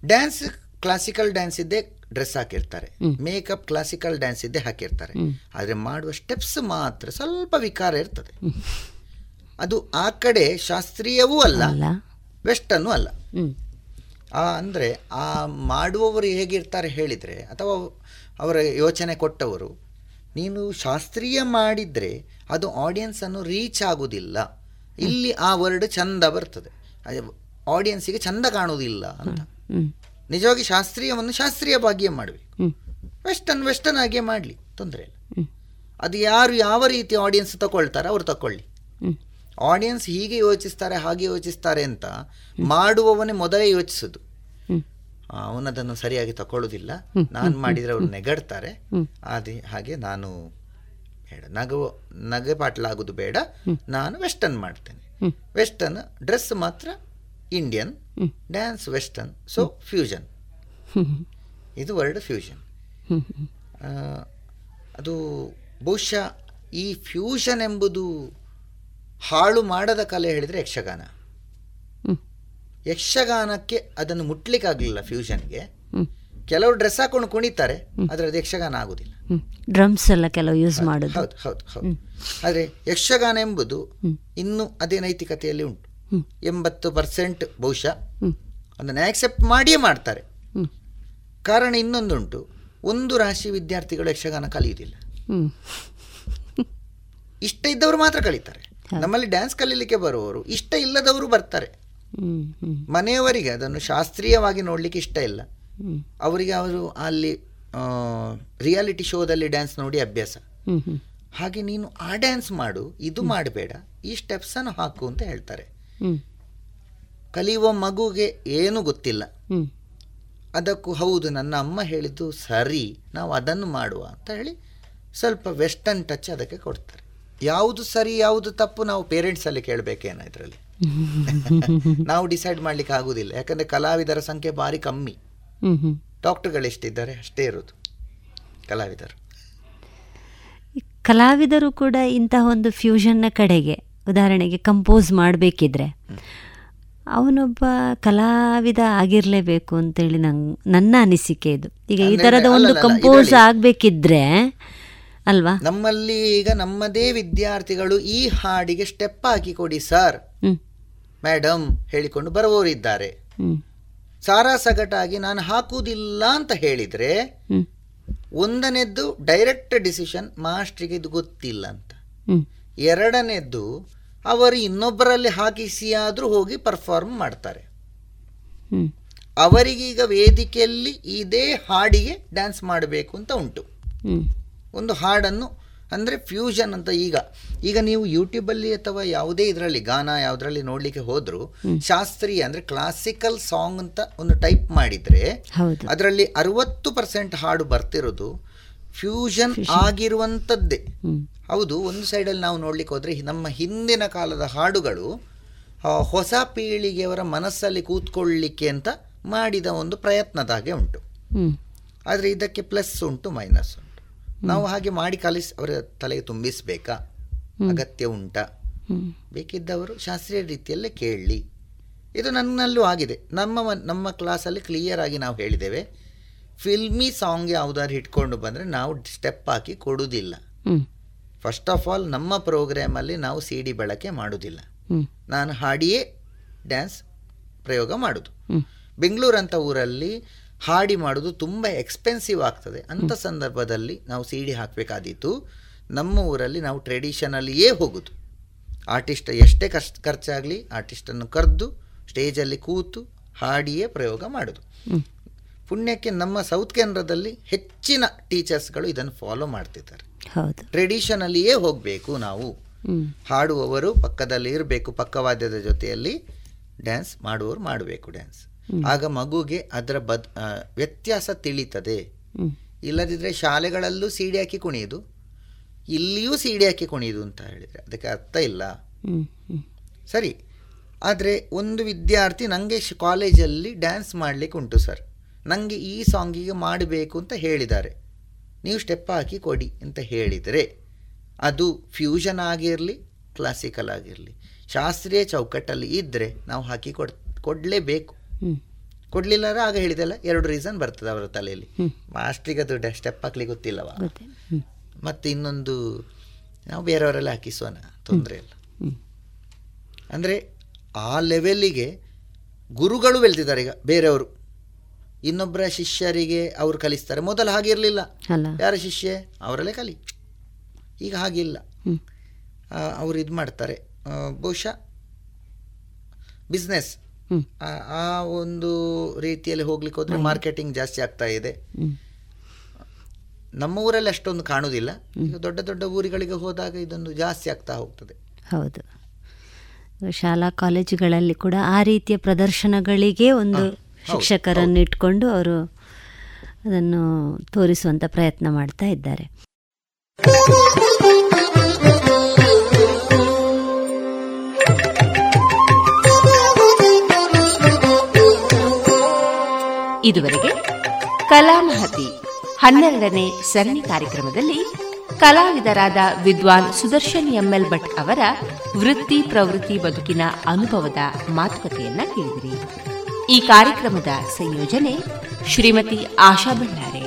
ಡ್ಯಾನ್ಸ್ ಕ್ಲಾಸಿಕಲ್ ಡ್ಯಾನ್ಸ್ ಇದ್ದೇ ಡ್ರೆಸ್ ಹಾಕಿರ್ತಾರೆ. ಮೇಕಪ್ ಕ್ಲಾಸಿಕಲ್ ಡ್ಯಾನ್ಸ್ ಇದ್ದೇ ಹಾಕಿರ್ತಾರೆ. ಆದರೆ ಮಾಡುವ ಸ್ಟೆಪ್ಸ್ ಮಾತ್ರ ಸ್ವಲ್ಪ ವಿಕಾರ ಇರ್ತದೆ. ಅದು ಆ ಕಡೆ ಶಾಸ್ತ್ರೀಯವೂ ಅಲ್ಲ ವೆಸ್ಟನ್ನು ಅಲ್ಲ. ಆ ಅಂದರೆ ಆ ಮಾಡುವವರು ಹೇಗಿರ್ತಾರೆ ಹೇಳಿದರೆ ಅಥವಾ ಅವರ ಯೋಚನೆ ಕೊಟ್ಟವರು ನೀನು ಶಾಸ್ತ್ರೀಯ ಮಾಡಿದರೆ ಅದು ಆಡಿಯನ್ಸನ್ನು ರೀಚ್ ಆಗುವುದಿಲ್ಲ ಇಲ್ಲಿ ಆ ವರ್ಡ್ ಚಂದ ಬರ್ತದೆ. ಆಡಿಯನ್ಸಿಗೆ ಚಂದ ಕಾಣುವುದಿಲ್ಲ ಅಂತ. ನಿಜವಾಗಿ ಶಾಸ್ತ್ರೀಯವನ್ನು ಶಾಸ್ತ್ರೀಯವಾಗಿಯೇ ಮಾಡಬೇಕು. ವೆಸ್ಟರ್ನ್ ವೆಸ್ಟರ್ನ್ ಆಗಿಯೇ ಮಾಡಲಿ ತೊಂದರೆ ಇಲ್ಲ ಅದು ಯಾರು ಯಾವ ರೀತಿ ಆಡಿಯನ್ಸ್ ತಗೊಳ್ತಾರೆ ಅವ್ರು ತಗೊಳ್ಳಿ ಆಡಿಯನ್ಸ್ ಹೀಗೆ ಯೋಚಿಸ್ತಾರೆ ಹಾಗೆ ಯೋಚಿಸ್ತಾರೆ ಅಂತ ಮಾಡುವವನೇ ಮೊದಲೇ ಯೋಚಿಸೋದು. ಅವನದನ್ನು ಸರಿಯಾಗಿ ತಗೊಳ್ಳೋದಿಲ್ಲ. ನಾನು. ಮಾಡಿದರೆ ಅವ್ರು. ನೆಗಡ್ತಾರೆ. ಅದೇ ಹಾಗೆ ನಾನು ಬೇಡ ನಗು ನಗೆ ಪಾಟ್ಲಾಗೋದು ಬೇಡ ನಾನು ವೆಸ್ಟರ್ನ್ ಮಾಡ್ತೇನೆ ವೆಸ್ಟರ್ನ್ ಡ್ರೆಸ್ ಮಾತ್ರ Indian. Dance western so fusion. ಇದು ವರ್ಡ್ ಫ್ಯೂಷನ್. ಅದು ಬಹುಶಃ ಈ ಫ್ಯೂಷನ್ ಎಂಬುದು ಹಾಳು ಮಾಡದ ಕಲೆ ಹೇಳಿದರೆ ಯಕ್ಷಗಾನ. ಯಕ್ಷಗಾನಕ್ಕೆ ಅದನ್ನು ಮುಟ್ಲಿಕ್ಕಾಗಲಿಲ್ಲ ಫ್ಯೂಷನ್ಗೆ ಕೆಲವು ಡ್ರೆಸ್ ಹಾಕೊಂಡು ಕುಣಿತಾರೆ ಆದರೆ ಅದು ಯಕ್ಷಗಾನ ಆಗುದಿಲ್ಲ ಡ್ರಮ್ಸ್ ಎಲ್ಲ ಕೆಲವು ಯೂಸ್ ಮಾಡೋದು ಹೌದು ಹೌದು ಹೌದು ಆದರೆ ಯಕ್ಷಗಾನ ಎಂಬುದು ಇನ್ನೂ ಅದೇ ನೈತಿಕತೆಯಲ್ಲಿ ಉಂಟು. ಎಂಬತ್ತು ಪರ್ಸೆಂಟ್ ಬಹುಶಃ. ಅದನ್ನು ಆಕ್ಸೆಪ್ಟ್ ಮಾಡಿಯೇ ಮಾಡ್ತಾರೆ. ಕಾರಣ ಇನ್ನೊಂದುಂಟು ಒಂದು ರಾಶಿ ವಿದ್ಯಾರ್ಥಿಗಳು ಯಕ್ಷಗಾನ ಕಲಿಯುವುದಿಲ್ಲ. ಇಷ್ಟ ಇದ್ದವರು ಮಾತ್ರ ಕಲಿತಾರೆ ನಮ್ಮಲ್ಲಿ ಡ್ಯಾನ್ಸ್ ಕಲೀಲಿಕ್ಕೆ ಬರುವವರು ಇಷ್ಟ ಇಲ್ಲದವರು ಬರ್ತಾರೆ. ಮನೆಯವರಿಗೆ ಅದನ್ನು ಶಾಸ್ತ್ರೀಯವಾಗಿ ನೋಡಲಿಕ್ಕೆ ಇಷ್ಟ ಇಲ್ಲ. ಅವರಿಗೆ ಅವರು ಅಲ್ಲಿ ರಿಯಾಲಿಟಿ ಶೋದಲ್ಲಿ ಡ್ಯಾನ್ಸ್ ನೋಡಿ ಅಭ್ಯಾಸ. ಹಾಗೆ ನೀನು ಆ ಡ್ಯಾನ್ಸ್ ಮಾಡು ಇದು ಮಾಡಬೇಡ ಈ ಸ್ಟೆಪ್ಸನ್ನು ಹಾಕು ಅಂತ ಹೇಳ್ತಾರೆ. ಕಲಿಯುವ ಮಗುಗೆ ಏನೂ ಗೊತ್ತಿಲ್ಲ. ಹ್ಮ್. ಅದಕ್ಕೂ ಹೌದು ನನ್ನ ಅಮ್ಮ ಹೇಳಿದ್ದು ಸರಿ ನಾವು ಅದನ್ನು ಮಾಡುವ ಅಂತ ಹೇಳಿ ಸ್ವಲ್ಪ ವೆಸ್ಟರ್ನ್ ಟಚ್ ಅದಕ್ಕೆ ಕೊಡ್ತಾರೆ. ಯಾವುದು ಸರಿ ಯಾವುದು ತಪ್ಪು ನಾವು ಪೇರೆಂಟ್ಸಲ್ಲಿ ಕೇಳಬೇಕೇನೋ ಇದರಲ್ಲಿ. ನಾವು ಡಿಸೈಡ್ ಮಾಡಲಿಕ್ಕೆ ಆಗೋದಿಲ್ಲ. ಯಾಕಂದರೆ ಕಲಾವಿದರ ಸಂಖ್ಯೆ ಭಾರಿ ಕಮ್ಮಿ. ಡಾಕ್ಟರ್ಗಳು ಎಷ್ಟಿದ್ದಾರೆ ಅಷ್ಟೇ ಇರೋದು ಕಲಾವಿದರು. ಕಲಾವಿದರು ಕೂಡ ಇಂತಹ ಒಂದು ಫ್ಯೂಷನ್ನ ಕಡೆಗೆ ಉದಾಹರಣೆಗೆ ಕಂಪೋಸ್ ಮಾಡಬೇಕಿದ್ರೆ ಅವನೊಬ್ಬ ಕಲಾವಿದ ಆಗಿರಲೇಬೇಕು ಅಂತೇಳಿ ನಂಗೆ ನನ್ನ ಅನಿಸಿಕೆ ಇದು ಈಗ ಈ ಥರದ ಒಂದು ಕಂಪೋಸ್ ಆಗಬೇಕಿದ್ರೆ ಅಲ್ವಾ ನಮ್ಮಲ್ಲಿ ಈಗ ನಮ್ಮದೇ ವಿದ್ಯಾರ್ಥಿಗಳು ಈ ಹಾಡಿಗೆ ಸ್ಟೆಪ್ ಹಾಕಿ ಕೊಡಿ ಸರ್. ಮೇಡಮ್ ಹೇಳಿಕೊಂಡು ಬರುವವರಿದ್ದಾರೆ ಸಾರಾ ಸಗಟಾಗಿ ನಾನು ಹಾಕುವುದಿಲ್ಲ ಅಂತ ಹೇಳಿದರೆ. ಒಂದನೇದ್ದು ಡೈರೆಕ್ಟ್ ಡಿಸಿಷನ್ ಮಾಸ್ಟ್ರಿಗೆ ಇದು ಗೊತ್ತಿಲ್ಲ ಅಂತ. ಎರಡನೇದ್ದು ಅವರು ಇನ್ನೊಬ್ಬರಲ್ಲಿ ಹಾಕಿಸಿಯಾದರೂ ಹೋಗಿ ಪರ್ಫಾರ್ಮ್ ಮಾಡ್ತಾರೆ. ಅವರಿಗೀಗ ವೇದಿಕೆಯಲ್ಲಿ ಇದೇ ಹಾಡಿಗೆ ಡ್ಯಾನ್ಸ್ ಮಾಡಬೇಕು ಅಂತ ಉಂಟು. ಒಂದು ಹಾಡನ್ನು ಅಂದರೆ ಫ್ಯೂಷನ್ ಅಂತ ಈಗ. ಈಗ ನೀವು ಯೂಟ್ಯೂಬಲ್ಲಿ ಅಥವಾ ಯಾವುದೇ ಇದರಲ್ಲಿ ಗಾನ ಯಾವುದರಲ್ಲಿ ನೋಡಲಿಕ್ಕೆ ಹೋದರೂ ಶಾಸ್ತ್ರೀಯ ಅಂದರೆ ಕ್ಲಾಸಿಕಲ್ ಸಾಂಗ್ ಅಂತ ಒಂದು ಟೈಪ್ ಮಾಡಿದರೆ ಅದರಲ್ಲಿ ಅರವತ್ತು ಪರ್ಸೆಂಟ್ ಹಾಡು ಬರ್ತಿರೋದು ಫ್ಯೂಷನ್ ಆಗಿರುವಂಥದ್ದೇ ಹೌದು ಒಂದು ಸೈಡಲ್ಲಿ ನಾವು ನೋಡ್ಲಿಕ್ಕೆ ಹೋದರೆ ನಮ್ಮ ಹಿಂದಿನ ಕಾಲದ ಹಾಡುಗಳು ಹೊಸ ಪೀಳಿಗೆಯವರ ಮನಸ್ಸಲ್ಲಿ ಕೂತ್ಕೊಳ್ಳಿಕ್ಕೆ ಅಂತ ಮಾಡಿದ ಒಂದು ಪ್ರಯತ್ನದ ಹಾಗೆ ಉಂಟು ಆದರೆ ಇದಕ್ಕೆ ಪ್ಲಸ್ ಉಂಟು ಮೈನಸ್ ಉಂಟು. ನಾವು ಹಾಗೆ ಮಾಡಿ ಕಲಿಸ್ ಅವರ ತಲೆಗೆ ತುಂಬಿಸಬೇಕಾ? ಅಗತ್ಯ ಉಂಟಾ? ಬೇಕಿದ್ದವರು ಶಾಸ್ತ್ರೀಯ ರೀತಿಯಲ್ಲೇ ಕೇಳಲಿ ಇದು ನನ್ನಲ್ಲೂ ಆಗಿದೆ. ನಮ್ಮ ನಮ್ಮ ಕ್ಲಾಸಲ್ಲಿ ಕ್ಲಿಯರ್ ಆಗಿ ನಾವು ಹೇಳಿದ್ದೇವೆ. ಫಿಲ್ಮಿ ಸಾಂಗ್ ಯಾವುದಾದ್ರು ಇಟ್ಕೊಂಡು ಬಂದರೆ ನಾವು ಸ್ಟೆಪ್ ಹಾಕಿ ಕೊಡುವುದಿಲ್ಲ. ಫಸ್ಟ್ ಆಫ್ ಆಲ್ ನಮ್ಮ ಪ್ರೋಗ್ರಾಮಲ್ಲಿ ನಾವು ಸಿ ಡಿ ಬಳಕೆ ಮಾಡುವುದಿಲ್ಲ ನಾನು ಹಾಡಿಯೇ ಡ್ಯಾನ್ಸ್ ಪ್ರಯೋಗ ಮಾಡುದು. ಬೆಂಗಳೂರು ಅಂತ ಊರಲ್ಲಿ ಹಾಡಿ ಮಾಡುದು ತುಂಬ ಎಕ್ಸ್ಪೆನ್ಸಿವ್ ಆಗ್ತದೆ. ಅಂಥ ಸಂದರ್ಭದಲ್ಲಿ ನಾವು ಸಿ ಡಿ ಹಾಕಬೇಕಾದೀತು. ನಮ್ಮ ಊರಲ್ಲಿ ನಾವು ಟ್ರೆಡಿಷನಲ್ಲಿಯೇ ಹೋಗುದು. ಆರ್ಟಿಸ್ಟ್ ಎಷ್ಟೇ ಕಷ್ಟ ಖರ್ಚಾಗಲಿ ಆರ್ಟಿಸ್ಟನ್ನು ಕರೆದು ಸ್ಟೇಜಲ್ಲಿ ಕೂತು ಹಾಡಿಯೇ ಪ್ರಯೋಗ ಮಾಡುದು. ಪುಣ್ಯಕ್ಕೆ ನಮ್ಮ ಸೌತ್ ಕೇಂದ್ರದಲ್ಲಿ ಹೆಚ್ಚಿನ ಟೀಚರ್ಸ್ಗಳು ಇದನ್ನು ಫಾಲೋ ಮಾಡ್ತಿದ್ದಾರೆ. ಹೌದು. ಟ್ರೆಡಿಷನಲ್ಲಿಯೇ ಹೋಗಬೇಕು ನಾವು. ಹಾಡುವವರು ಪಕ್ಕದಲ್ಲಿ ಇರಬೇಕು ಪಕ್ಕವಾದ್ಯದ ಜೊತೆಯಲ್ಲಿ ಡ್ಯಾನ್ಸ್ ಮಾಡುವವರು ಮಾಡಬೇಕು ಡ್ಯಾನ್ಸ್ ಆಗ ಮಗುಗೆ ಅದರ ಬದ್ ವ್ಯತ್ಯಾಸ ತಿಳಿತದೆ. ಇಲ್ಲದಿದ್ದರೆ ಶಾಲೆಗಳಲ್ಲೂ ಸಿಡಿ ಹಾಕಿ ಕುಣಿಯೋದು. ಇಲ್ಲಿಯೂ ಸಿಡಿ ಹಾಕಿ ಕುಣಿಯೋದು ಅಂತ ಹೇಳಿದರೆ ಅದಕ್ಕೆ ಅರ್ಥ ಇಲ್ಲ. ಸರಿ. ಆದರೆ ಒಂದು ವಿದ್ಯಾರ್ಥಿ ನನಗೆ ಕಾಲೇಜಲ್ಲಿ ಡ್ಯಾನ್ಸ್ ಮಾಡಲಿಕ್ಕೆ ಉಂಟು ಸರ್. ನನಗೆ ಈ ಸಾಂಗಿಗೆ ಮಾಡಬೇಕು ಅಂತ ಹೇಳಿದ್ದಾರೆ. ನೀವು ಸ್ಟೆಪ್ ಹಾಕಿ ಕೊಡಿ ಅಂತ ಹೇಳಿದರೆ ಅದು ಫ್ಯೂಷನ್ ಆಗಿರಲಿ ಕ್ಲಾಸಿಕಲ್ ಆಗಿರಲಿ ಶಾಸ್ತ್ರೀಯ ಚೌಕಟ್ಟಲ್ಲಿ ಇದ್ದರೆ ನಾವು ಹಾಕಿ ಕೊಡ್ ಕೊಡಲೇಬೇಕು. ಕೊಡಲಿಲ್ಲಾರ ಆಗ ಹೇಳಿದೆಲ್ಲ ಎರಡು ರೀಸನ್ ಬರ್ತದೆ ಅವರ ತಲೆಯಲ್ಲಿ. ಮಾಸ್ಟ್ರಿಗೆ ಅದು ಸ್ಟೆಪ್ ಹಾಕ್ಲಿಕ್ಕೆ ಗೊತ್ತಿಲ್ಲವ. ಗೊತ್ತಿಲ್ಲ ಮತ್ತು ಇನ್ನೊಂದು ನಾವು ಬೇರೆಯವರೆಲ್ಲ ಹಾಕಿಸೋಣ ತೊಂದರೆ ಇಲ್ಲ. ಅಂದರೆ ಆ ಲೆವೆಲ್ಲಿಗೆ ಗುರುಗಳು ಬೆಳೆದಿದ್ದಾರೆ ಈಗ ಬೇರೆಯವರು. ಇನ್ನೊಬ್ಬರ ಶಿಷ್ಯರಿಗೆ ಅವರು ಕಲಿಸ್ತಾರೆ. ಮೊದಲು ಹಾಗಿರಲಿಲ್ಲ. ಯಾರ ಶಿಷ್ಯ? ಅವರಲ್ಲೇ ಕಲಿ. ಈಗ ಹಾಗಿಲ್ಲ. ಅವ್ರು ಇದು ಮಾಡ್ತಾರೆ. ಬಹುಶಃ ಬಿಸ್ನೆಸ್ ಆ ಒಂದು ರೀತಿಯಲ್ಲಿ ಹೋಗ್ಲಿಕ್ಕೆ ಹೋದರೆ ಮಾರ್ಕೆಟಿಂಗ್ ಜಾಸ್ತಿ ಆಗ್ತಾ ಇದೆ. ನಮ್ಮ ಊರಲ್ಲಿ ಅಷ್ಟೊಂದು ಕಾಣುವುದಿಲ್ಲ ದೊಡ್ಡ ದೊಡ್ಡ ಊರುಗಳಿಗೆ ಹೋದಾಗ ಇದೊಂದು ಜಾಸ್ತಿ ಆಗ್ತಾ ಹೋಗ್ತದೆ. ಹೌದು. ಶಾಲಾ ಕಾಲೇಜುಗಳಲ್ಲಿ ಕೂಡ ಆ ರೀತಿಯ ಪ್ರದರ್ಶನಗಳಿಗೆ ಒಂದು ಶಿಕ್ಷಕರನ್ನು ಇಟ್ಕೊಂಡು ಅವರು ಅದನ್ನು ತೋರಿಸುವಂಥ ಪ್ರಯತ್ನ ಮಾಡ್ತಾ ಇದ್ದಾರೆ. ಇದುವರೆಗೆ ಕಲಾಮಹತಿ ಹನ್ನೆರಡನೇ ಸರಣಿ ಕಾರ್ಯಕ್ರಮದಲ್ಲಿ ಕಲಾವಿದರಾದ ವಿದ್ವಾನ್ ಸುದರ್ಶನ್ ಎಂಎಲ್ ಭಟ್ ಅವರ ವೃತ್ತಿ ಪ್ರವೃತ್ತಿ ಬದುಕಿನ ಅನುಭವದ ಮಾತುಕತೆಯನ್ನ ಕೇಳಿದಿರಿ. ಈ ಕಾರ್ಯಕ್ರಮದ ಸಂಯೋಜನೆ ಶ್ರೀಮತಿ ಆಶಾ ಬಳ್ಳಾರೆ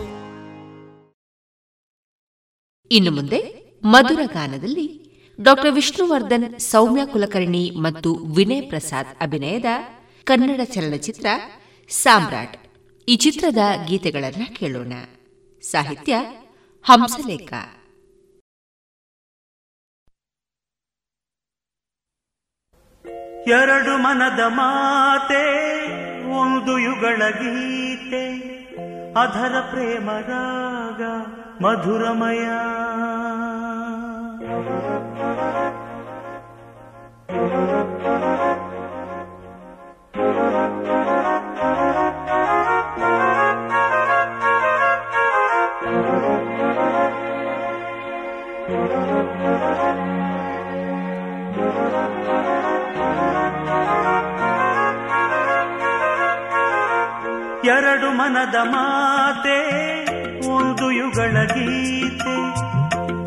ಇನ್ನು ಮುಂದೆ ಮಧುರ ಗಾನದಲ್ಲಿ ಡಾಕ್ಟರ್ ವಿಷ್ಣುವರ್ಧನ್, ಸೌಮ್ಯ ಕುಲಕರ್ಣಿ ಮತ್ತು ವಿನಯ್ ಪ್ರಸಾದ್ ಅಭಿನಯದ ಕನ್ನಡ ಚಲನಚಿತ್ರ ಸಾಮ್ರಾಟ್. ಈ ಚಿತ್ರದ ಗೀತೆಗಳನ್ನು ಕೇಳೋಣ. ಸಾಹಿತ್ಯ ಹಂಸಲೇಖ. ಎರಡು ಮನದ ಮಾತೆ, ಒಂದು ಯುಗಳ ಗೀತೆ ಅಧರ ಪ್ರೇಮ మధురమయా ಎರಡು ಮನದ ಮಾತೆ ಯುಗಳ ಗೀತೆ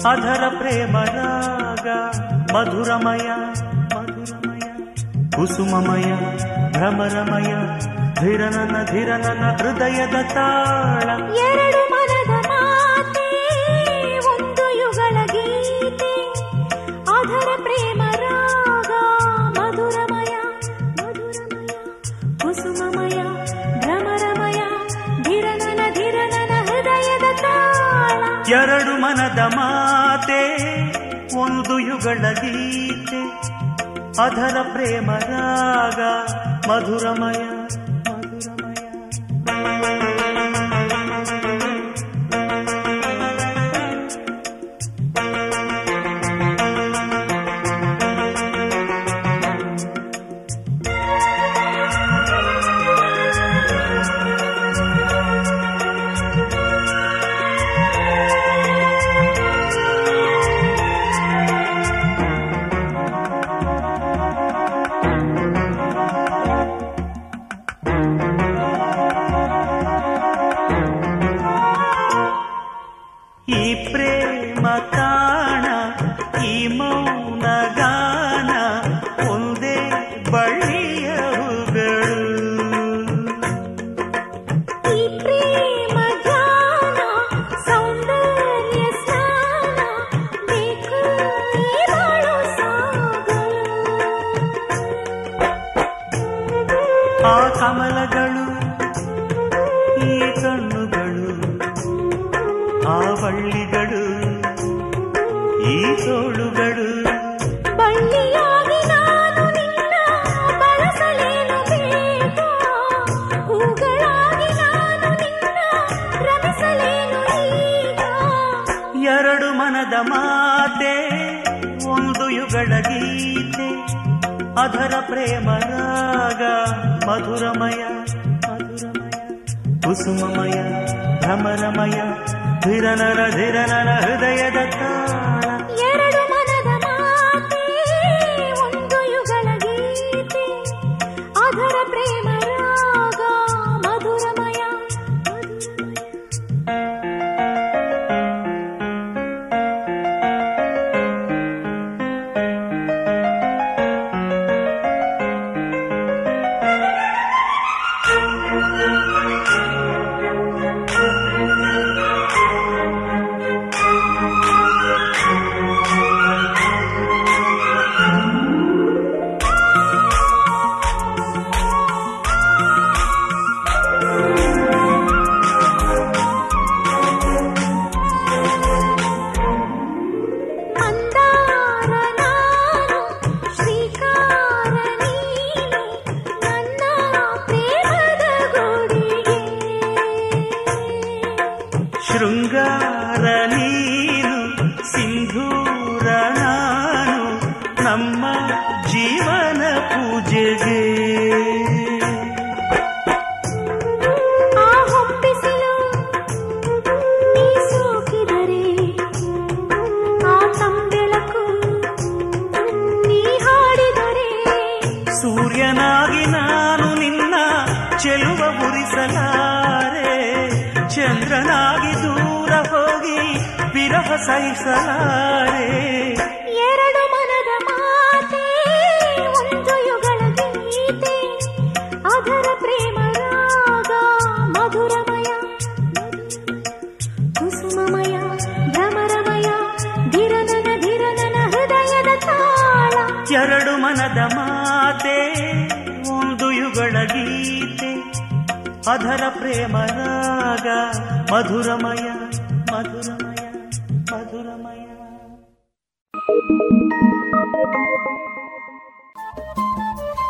ಅಧರ ಪ್ರೇಮರಾಗ ಮಧುರಮಯ ಮಧುರಮಯ ಕುಸುಮಮಯ ಭ್ರಮರಮಯ ಧಿರನನ ಧಿರನನ ಹೃದಯದ ತಾಳ. ಎರಡು ಕನ್ನಡ ಮಾತೆ ಒಂದು ಯುಗಳ ಗೀತೆ ಅದರ ಪ್ರೇಮ ರಾಗ ಮಧುರಮಯ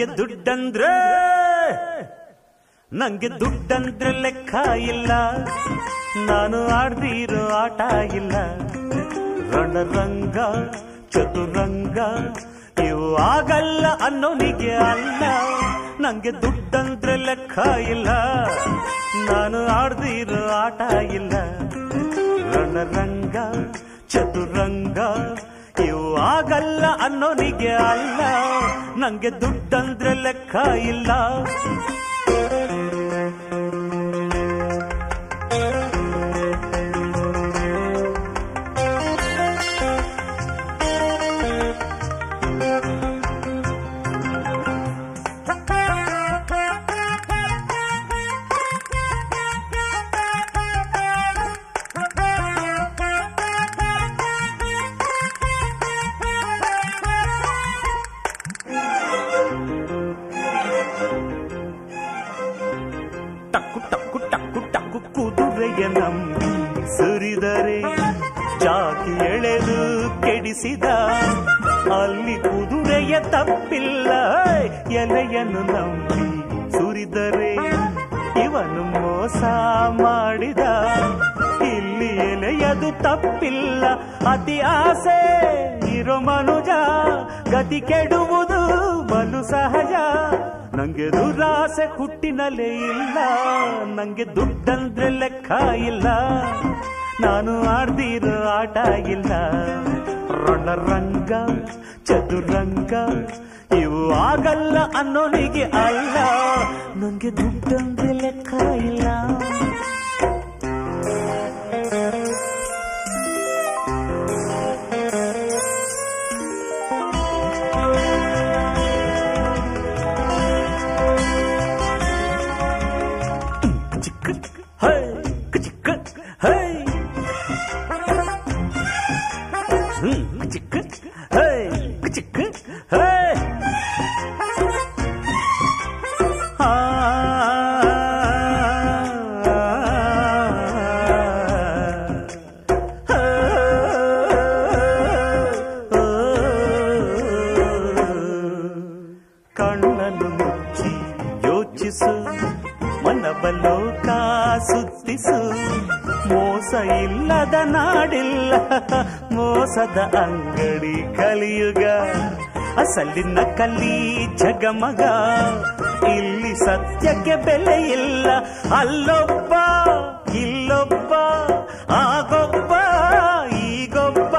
ನಂಗೆ ದುಡ್ಡಂದ್ರೆ? ನಂಗೆ ದುಡ್ಡಂದ್ರೆ ಲೆಕ್ಕ ಇಲ್ಲ. ನಾನು ಆಡ್ದಿರೋ ಆಟ ಇಲ್ಲ. ರಣರಂಗ, ಚತುರಂಗ, ಇವು ಆಗಲ್ಲ ಅನ್ನೋನಿಗೆ ಅಲ್ಲ. ನಂಗೆ ದುಡ್ಡಂದ್ರೆ ಲೆಕ್ಕ ಇಲ್ಲ. ನಾನು ಆಡ್ದಿರೋ ಆಟ ಇಲ್ಲ. ರಣರಂಗ, ಚತುರಂಗ ಆಗಲ್ಲ ಅನ್ನೋನಿಗೆ ಅಲ್ಲ. ನಂಗೆ ದುಡ್ಡಂದ್ರೆ ಲೆಕ್ಕ ಇಲ್ಲ. ಲೆಕ್ಕ ಇಲ್ಲ. ನಾನು ಆಡ್ದಿರೋ ಆಟ ಇಲ್ಲ. ರಣರಂಗ ಚದುರಂಗ ಇವು ಆಗಲ್ಲ ಅನ್ನೋನಿಗೆ ಅಲ್ಲ. ನಂಗೆ ದುಡ್ಡಂದ್ರೆ ಜಗಮಗ ಇಲ್ಲಿ ಸತ್ಯಕ್ಕೆ ಬೆಲೆ ಇಲ್ಲ. ಅಲ್ಲೊಬ್ಬ, ಇಲ್ಲೊಬ್ಬ, ಆಗೊಬ್ಬ, ಈಗೊಬ್ಬ.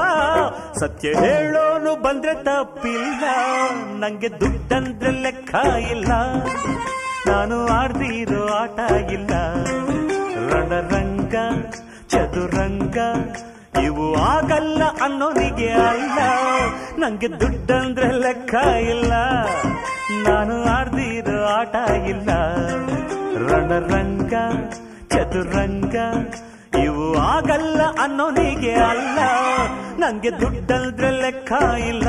ಸತ್ಯ ಹೇಳೋನು ಬಂದ್ರೆ ತಪ್ಪಿಲ್ಲ, ನಂಗೆ ದುಡ್ಡಂದ್ರೆ ಲೆಕ್ಕ ಇಲ್ಲ. ನಾನು ಆಡ್ದಿರೋ ಆಟ ಇಲ್ಲ ರಣರಂಗ, ಚದುರಂಗ, ಇವು ಆಗಲ್ಲ ಅನ್ನೋನಿಗೆ ಅಲ್ಲ. ನಂಗೆ ದುಡ್ಡಂದ್ರೆ ಲೆಕ್ಕ ಇಲ್ಲ. ನಾನು ಆಡ್ದಿರೋ ಆಟ ಇಲ್ಲ. ರಣರಂಗ ಚದುರಂಗ ಇವು ಆಗಲ್ಲ ಅನ್ನೋನಿಗೆ ಅಲ್ಲ. ನಂಗೆ ದುಡ್ಡಲ್ದ್ರೆ ಲೆಕ್ಕ ಇಲ್ಲ.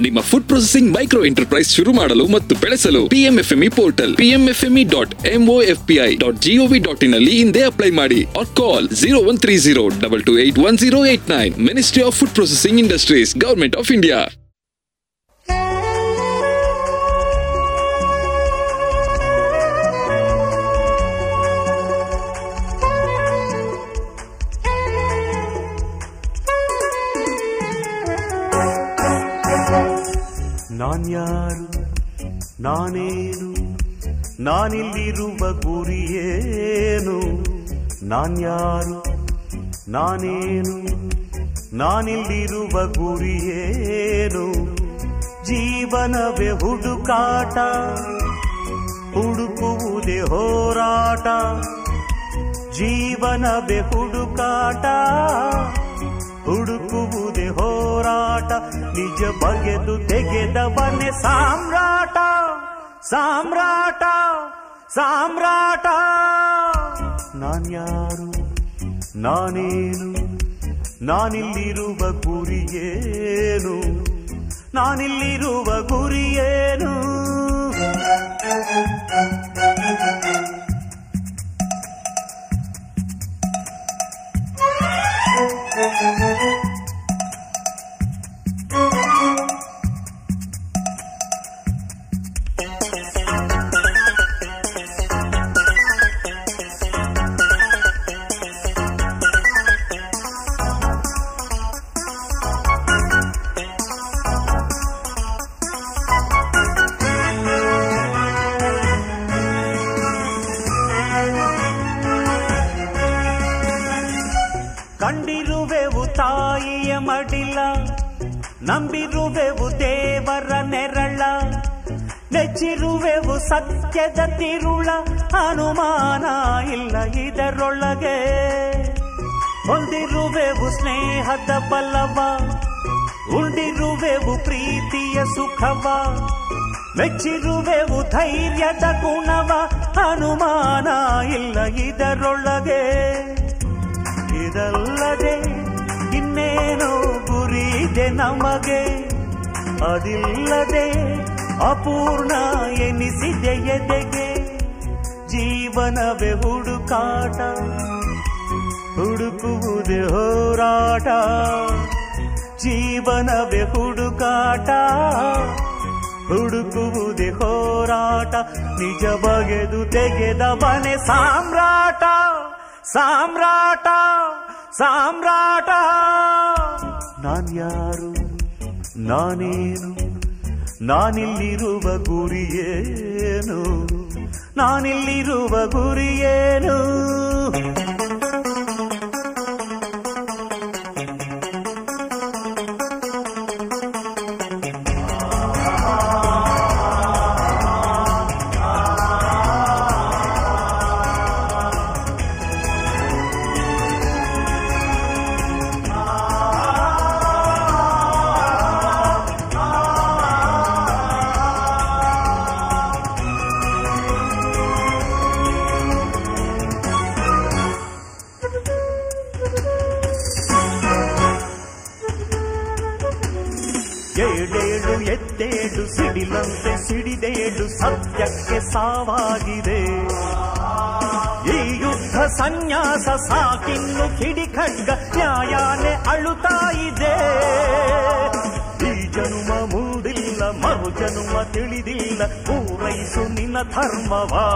ನಿಮ್ಮ ಫುಡ್ ಪ್ರೊಸೆಸಿಂಗ್ ಮೈಕ್ರೋ ಎಂಟರ್ಪ್ರೈಸ್ ಶುರು ಮಾಡಲು ಮತ್ತು ಬೆಳೆಸಲು PMFME portal PMFME dot MOFPI dot GOV dot in ಅಲ್ಲಿ ಹಿಂದೆ ಅಪ್ಲೈ ಮಾಡಿ or call zero one three zero double two eight one zero eight nine ministry of food processing industries government of India ನಾನೇನು ನಾನಿಲ್ಲಿರುವ ಗುರಿಯೇನು ನಾನ್ಯಾರು ನಾನೇನು ನಾನಿಲ್ಲಿರುವ ಗುರಿಯೇನು ಜೀವನವೇ ಹುಡುಕಾಟ ಹುಡುಕುವುದೇ ಹೋರಾಟ. ಜೀವನವೇ ಹುಡುಕಾಟ. ಹುಡುಕುವುದೇ ಹೋರಾಟ ನಿಜ ಬಗೆದು ತೆಗೆದವನೇ ಸಾಮ್ರಾಟ ಸಾಮ್ರಾಟ ಸಾಮ್ರಾಟ. ನಾನ್ಯಾರು ನಾನೇನು? ನಾನಿಲ್ಲಿರುವ ಗುರಿಯೇನು ನಾನಿಲ್ಲಿರುವ ಗುರಿಯೇನು ಸತ್ಯದ ತಿರುಳ ಅನುಮಾನ ಇಲ್ಲ ಇದರೊಳಗೆ. ಹೊಂದಿರುವೆವು ಸ್ನೇಹದ ಬಲವ ಉಂಡಿರುವೆವು ಪ್ರೀತಿಯ ಸುಖವ, ಮೆಚ್ಚಿರುವೆವು ಧೈರ್ಯದ ಗುಣವ, ಅನುಮಾನ ಇಲ್ಲ ಇದರೊಳಗೆ. ಇದಲ್ಲದೆ ಇನ್ನೇನೋ ಇದೆ ನಮಗೆ, ಅದಿಲ್ಲದೆ ಅಪೂರ್ಣ ಎನಿಸಿದೆ ಎದೆಗೆ ಜೀವನವೇ ಹುಡುಕಾಟ. ಹುಡುಕುವುದೇ ಹೋರಾಟ, ಜೀವನವೇ ಹುಡುಕಾಟ. ಹುಡುಕುವುದೇ ಹೋರಾಟ, ನಿಜ ಬಗೆದು ತೆಗೆದ ಮನೆ ಸಾಮ್ರಾಟ. ಸಾಮ್ರಾಟ ಸಾಮ್ರಾಟ. ನಾನ್ಯಾರು, ನಾನೇನು ನಾನಿಲ್ಲಿರುವ ಗುರಿಯೇನು? ನಾನಿಲ್ಲಿರುವ ಗುರಿಯೇನು? ಸಾವಾಗಿದೆ. ಈ ಯುದ್ಧ ಸನ್ಯಾಸ ಸಾಕಿನ್ನು ಕಿಡಿ ಖಡ್ಗ ನ್ಯಾಯಾನೆ ಅಳುತ್ತಾ ಇದೆ. ಈ ಜನುಮ ಮೂಡಿಲ್ಲ, ಮರು ಜನುಮ ತಿಳಿದಿಲ್ಲ, ಪೂರೈಸು ನಿನ್ನ ಧರ್ಮವಾ.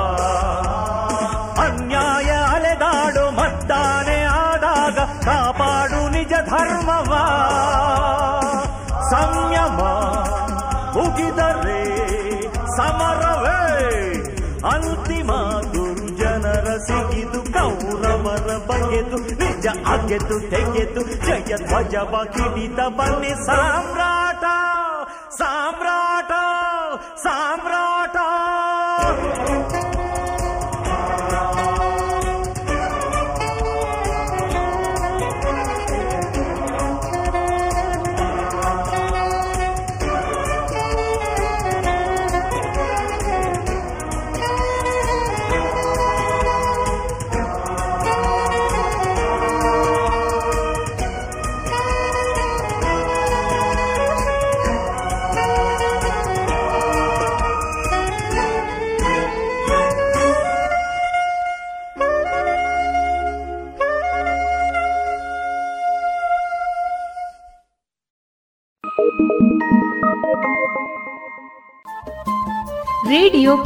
ಅನ್ಯಾಯ ಅಲೆದಾಡು ಮತ್ತಾನೆ ಆದಾಗ ಕಾಪಾಡು ನಿಜ ಧರ್ಮವಾ. ಸಂಯಮ ಮುಗಿದರೆ ಸಮರವೇ ಅಂತಿಮ ದುರ್ಜನರ ಸಿಗಿದು ಕೌರವರ ಬಗೆದು ನಿಜ ಅಗೆದು ತೆಗೆದು ಜಯ ಧ್ವಜವ ಕಿಡಿದ ಬನ್ನಿ ಸಾಮ್ರಾಟ ಸಾಮ್ರಾಟ ಸಾಮ್ರಾಟ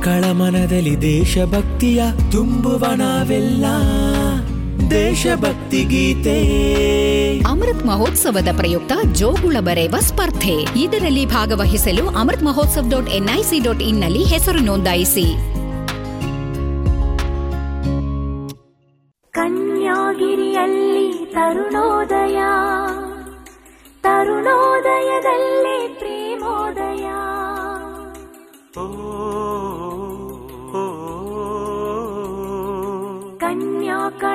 ಮಕ್ಕಳ ಮನದಲ್ಲಿ ದೇಶಭಕ್ತಿಯ ತುಂಬುವ ನಾವೆಲ್ಲ. ದೇಶಭಕ್ತಿ ಗೀತೆ. ಅಮೃತ್ ಮಹೋತ್ಸವದ ಪ್ರಯುಕ್ತ ಜೋಗುಳ ಬರೆಯುವ ಸ್ಪರ್ಧೆ. ಇದರಲ್ಲಿ ಭಾಗವಹಿಸಲು Amrit Mahotsav dot NIC dot ಇನ್ನಲ್ಲಿ ಹೆಸರು ನೋಂದಾಯಿಸಿ. ಕನ್ಯಾಗಿರಿಯಲ್ಲಿ ತರುಣೋದಯ. ತರುಣೋದಯದಲ್ಲಿ ಪ್ರೇಮೋದಯ. ಕನ್ಯಾ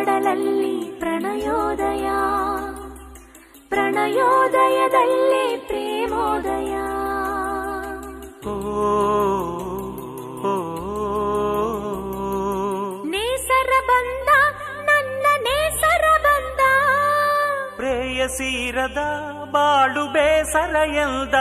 ಕಡಲಲ್ಲಿ ಪ್ರಣಯೋದಯ. ಪ್ರಣಯೋದಯದಲ್ಲಿ ಪ್ರೇಮೋದಯ. ನೇಸರ ಬಂದ ನನ್ನ ನೇಸರ ಬಂದ. ಪ್ರೇಯಸೀರದ ಬಾಳು ಬೇಸರ ಎಲ್ದ.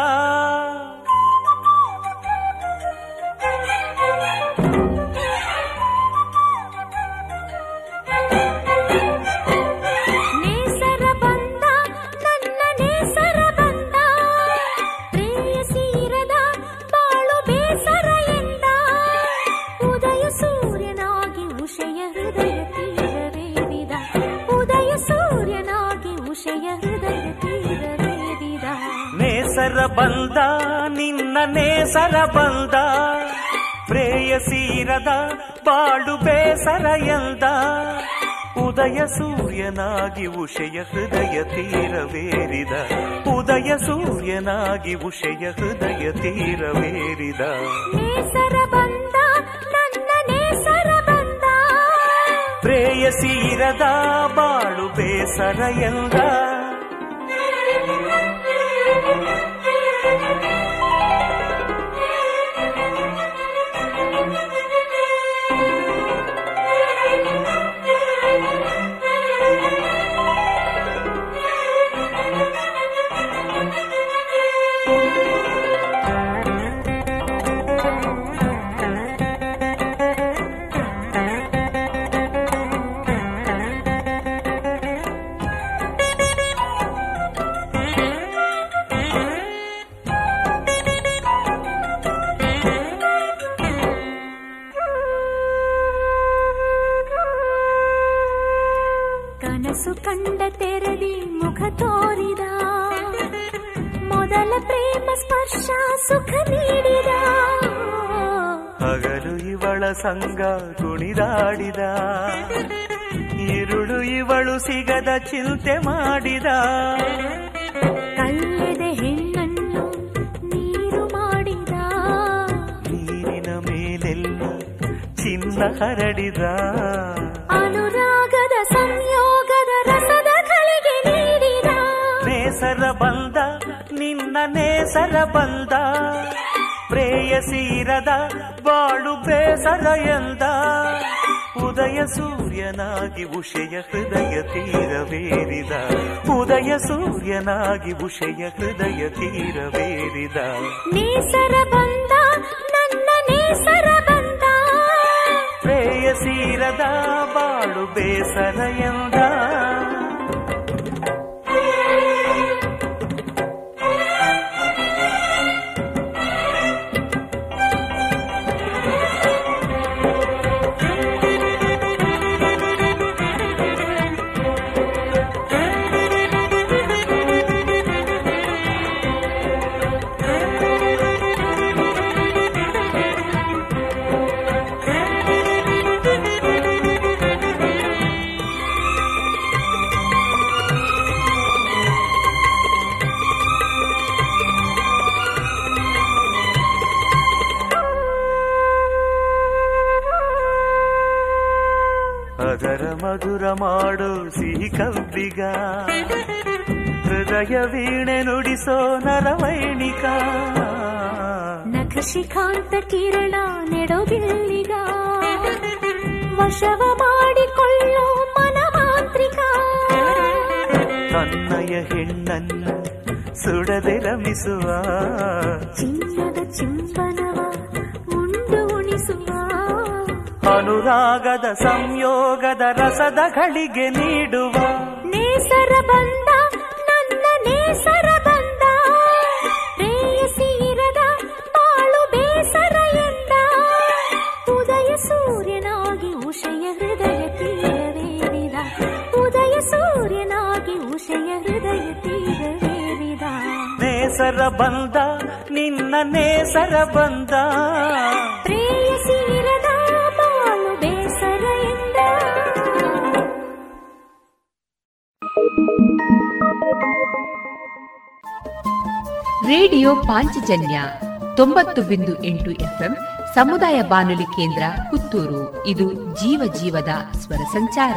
ಪ್ರೇಯಸೀರದ ಬಾಳು ಬೇಸರ ಎಲ್ದ. ಉದಯ ಸೂರ್ಯನಾಗಿ ಉಷಯ ಹೃದಯ ತೀರವೇರಿದ. ಉದಯ ಸೂರ್ಯನಾಗಿ ಉಷಯ ಹೃದಯ ತೀರವೇರಿದ. ಬಂದ ಪ್ರೇಯಸೀರದ ಬಾಳು ಬೇಸರ ಎಂದ ಸೂರ್ಯನಾಗಿ ಉಷಯ ಹೃದಯ ತೀರವೇರಿದ. ಉದಯ ಸೂರ್ಯನಾಗಿ ಉಷಯ ಹೃದಯ ತೀರವೇರಿದ. ನೇಸರ ಬಂದ ನನ್ನ ನೇಸರ ಬಂದ. ಪ್ರೇಯಸೀರದ ಬಾಳು ಬೇಸರ ಎಂದ. ಸುಡದೆ ರಮಿಸುವ ಚಿನ್ನದ ಚಿಂತನವ ಉಂಡು ಉಣಿಸುವ. ಅನುರಾಗದ ಸಂಯೋಗದ ರಸದ ಗಳಿಗೆ ನೀಡುವ. ನೇಸರ ಬಂದ ನನ್ನ ನೇಸರ ಬಂದ. ಪ್ರೇಯಸಿ ಇರದ ಬಾಳು ಬೇಸರ ಎಂದ. ಉದಯ ಸೂರ್ಯನಾಗಿ ಉಷಯ ಹೃದಯ ತೀರವೇರಿದ ಉದಯ ಸೂರ್ಯನಾಗಿ ಉಷಯ ಹೃದಯ ನೇಸರ ಬಂದ ನಿನ್ನ ನೇಸರ ಬಂದ. ಪ್ರೇಯಸಿ ಇರದ ಬಾಳು ಬೇಸರ ಎಂದ ರೇಡಿಯೋ ಪಾಂಚಜನ್ಯ ತೊಂಬತ್ತು ಬಿಂದು ಎಂಟು ಎಫ್ಎಂ ಸಮುದಾಯ ಬಾನುಲಿ ಕೇಂದ್ರ ಪುತ್ತೂರು. ಇದು ಜೀವ ಜೀವದ ಸ್ವರ ಸಂಚಾರ.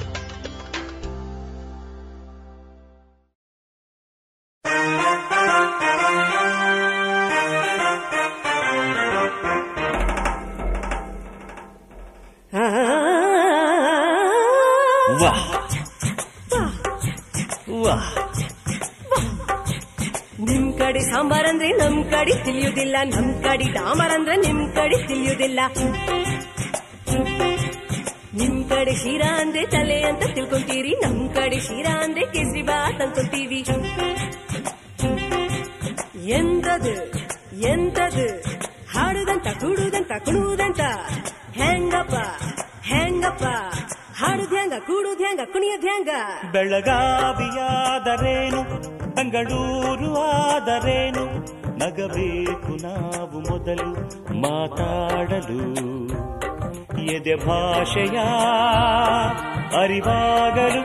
ತಿಳಿಯುದಿಲ್ಲ ನಮ್ ಕಡೆ ಡಾಮರ್ ಅಂದ್ರೆ ನಿಮ್ ಕಡೆ ತಿಳಿಯುದಿಲ್ಲ ನಿಮ್ ಕಡೆ ಶಿರಾ ಅಂದ್ರೆ ತಲೆ ಅಂತ ತಿಳ್ಕೊಂತೀರಿ ನಮ್ ಕಡೆ ಶಿರಾ ಅಂದ್ರೆ ಕೇಸರಿ ಬಾತ್ ಅನ್ಕೊಂತೀವಿ ಎಂತದು ಎಂತದು ಹಾಡುದಂತ ಕೂಡುದಂತ ಕುಣುವುದಂತ ಹೆಂಗಪ್ಪ ಹೆಂಗಪ್ಪ ಹಾಡುದ್ ಧ್ಯಾಂಗ ಕೂಡು ಧ್ಯಾಂಗ ಕುಣಿಯ ಹೆಂಗ ಬೆಳಗಾವಿಯಾದರೇನು? ಬೆಂಗಳೂರು ಆದರೇನು? ನಗಬೇಕು ನಾವು ಮೊದಲು ಮಾತಾಡಲು. ಎದೆ ಭಾಷೆಯ ಅರಿವಾಗಲು.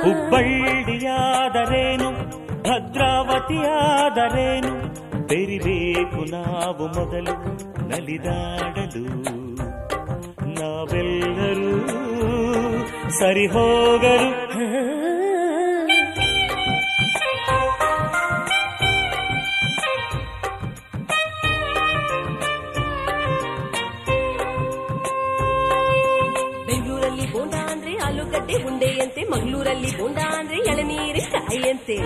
ಹುಬ್ಬಳ್ಳಿಯಾದರೇನು? ಭದ್ರಾವತಿಯಾದರೇನು? ಬೆರಿಬೇಕು ನಾವು ಮೊದಲು ನಲಿದಾಡಲು. ನಾವೆಲ್ಲರೂ ಸರಿ ಹೋಗಲು ಬೆಂಗಳೂರಲ್ಲಿ ಬೋಂಡ ಅಂದ್ರೆ ಆಲೂಗಡ್ಡೆ ಉಂಡೆಯಂತೆ ಮಂಗಳೂರಲ್ಲಿ ಬೋಂಡ ಅಂದ್ರೆ ಎಳನೀರಿನ ಕಾಯಿಯಂತೆ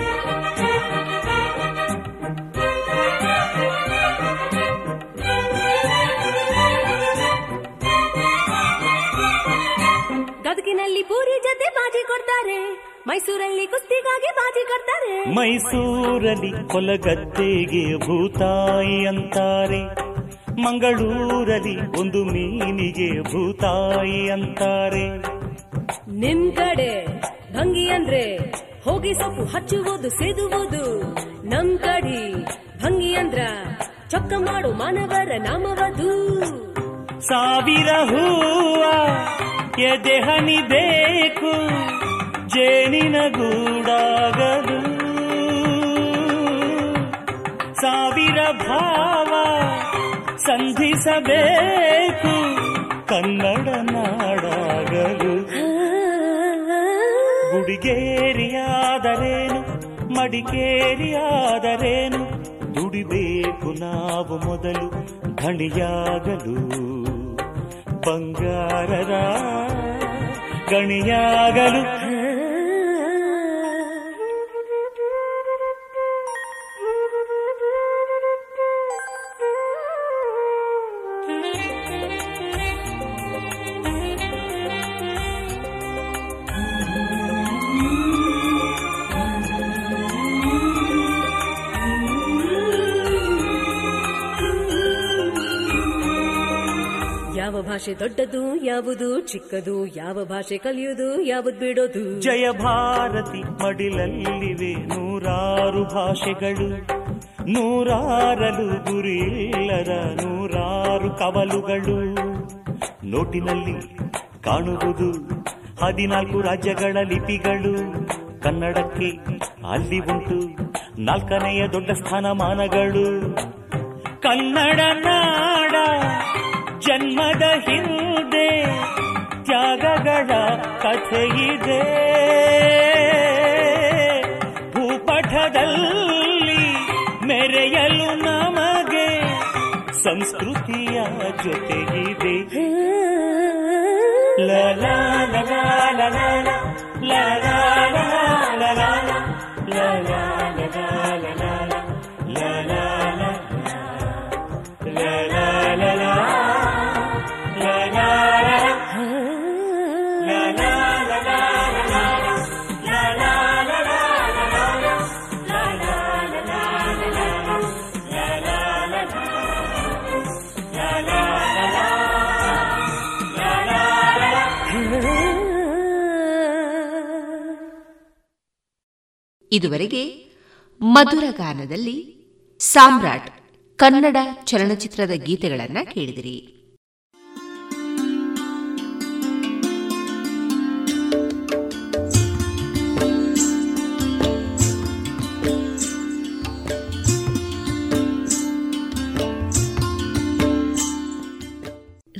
ಗದಗಿನಲ್ಲಿ ಪೂರಿ ಜೊತೆ ಬಾಜಿ ಕೊಡ್ತಾರೆ. ಮೈಸೂರಲ್ಲಿ ಕುಸ್ತಿಗಾಗಿ ಬಾಜಿ ಕೊಡ್ತಾರೆ. ಮೈಸೂರಲ್ಲಿ ಕೊಲಗದ್ದೆಗೆ ಭೂತಾಯಿ ಅಂತಾರೆ. ಮಂಗಳೂರಲ್ಲಿ ಒಂದು ಮೀನಿಗೆ ಭೂತಾಯಿ ಅಂತಾರೆ. ನಿಮ್ ಕಡೆ ಭಂಗಿ ಅಂದ್ರೆ ಹೋಗಿ ಸೊಪ್ಪು ಹಚ್ಚುವುದು ಸೇದುವುದು. ನಮ್ ಕಡಿ ಭಂಗಿ ಅಂದ್ರ ಚೊಕ್ಕ ಮಾಡು ಮಾನವರ ನಾಮವದು. ಸಾವಿರ ಹೂವ. ಎದೆ ಹನಿ ಬೇಕು, ಜೇನಿನ ಗೂಡಾಗಲು ಸಾವಿರ ಭಾವ ಸಂಧಿಸಬೇಕು, ಕನ್ನಡ ನಾಡಾಗಲು ಗುಡಿಗೇರಿಯಾದರೇನು, ಮಡಿಕೇರಿಯಾದರೇನು, ದುಡಿಬೇಕು ನಾವು ಮೊದಲು, ಧಣಿಯಾಗಲು. ಬಂಗಾರದ ಗಣಿಯಾಗಲು ಭಾಷೆ ದೊಡ್ಡದು, ಯಾವುದು ಚಿಕ್ಕದು, ಯಾವ ಭಾಷೆ ಕಲಿಯುವುದು, ಯಾವುದು ಬಿಡೋದು? ಜಯ ಭಾರತಿ ಮಡಿಲಲ್ಲಿವೆ ನೂರಾರು ಭಾಷೆಗಳು. ನೂರಾರಲು ಗುರಿಲ್ಲದ ನೂರಾರು ಕವಲುಗಳು. ನೋಟಿನಲ್ಲಿ ಕಾಣುವುದು ಹದಿನಾಲ್ಕು ರಾಜ್ಯಗಳ ಲಿಪಿಗಳು. ಕನ್ನಡಕ್ಕೆ ಅಲ್ಲಿ ಉಂಟು ನಾಲ್ಕನೆಯ ದೊಡ್ಡ ಸ್ಥಾನಮಾನಗಳು. ಕನ್ನಡ ನಾಡ ಜನ್ಮದ ಹಿಂದೆ ತ್ಯಾಗಗಳ ಕಥೆಯಿದೆ ಭೂಪಠದಲ್ಲಿ ಮೆರೆಯಲು ನಮಗೆ ಸಂಸ್ಕೃತಿಯ ಜೊತೆಗಿದೆ ಲಲಾ ಲಲಾ ಲಲಾ ಲಲಾ ಲಲಾ ಲ ಇದುವರೆಗೆ ಮಧುರ ಗಾನದಲ್ಲಿ ಸಾಮ್ರಾಟ್ ಕನ್ನಡ ಚಲನಚಿತ್ರದ ಗೀತೆಗಳನ್ನ ಕೇಳಿದಿರಿ.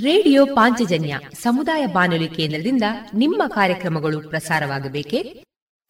ರೇಡಿಯೋ ಪಾಂಚಜನ್ಯ ಸಮುದಾಯ ಬಾನುಲಿ ಕೇಂದ್ರದಿಂದ ನಿಮ್ಮ ಕಾರ್ಯಕ್ರಮಗಳು ಪ್ರಸಾರವಾಗಬೇಕೆ?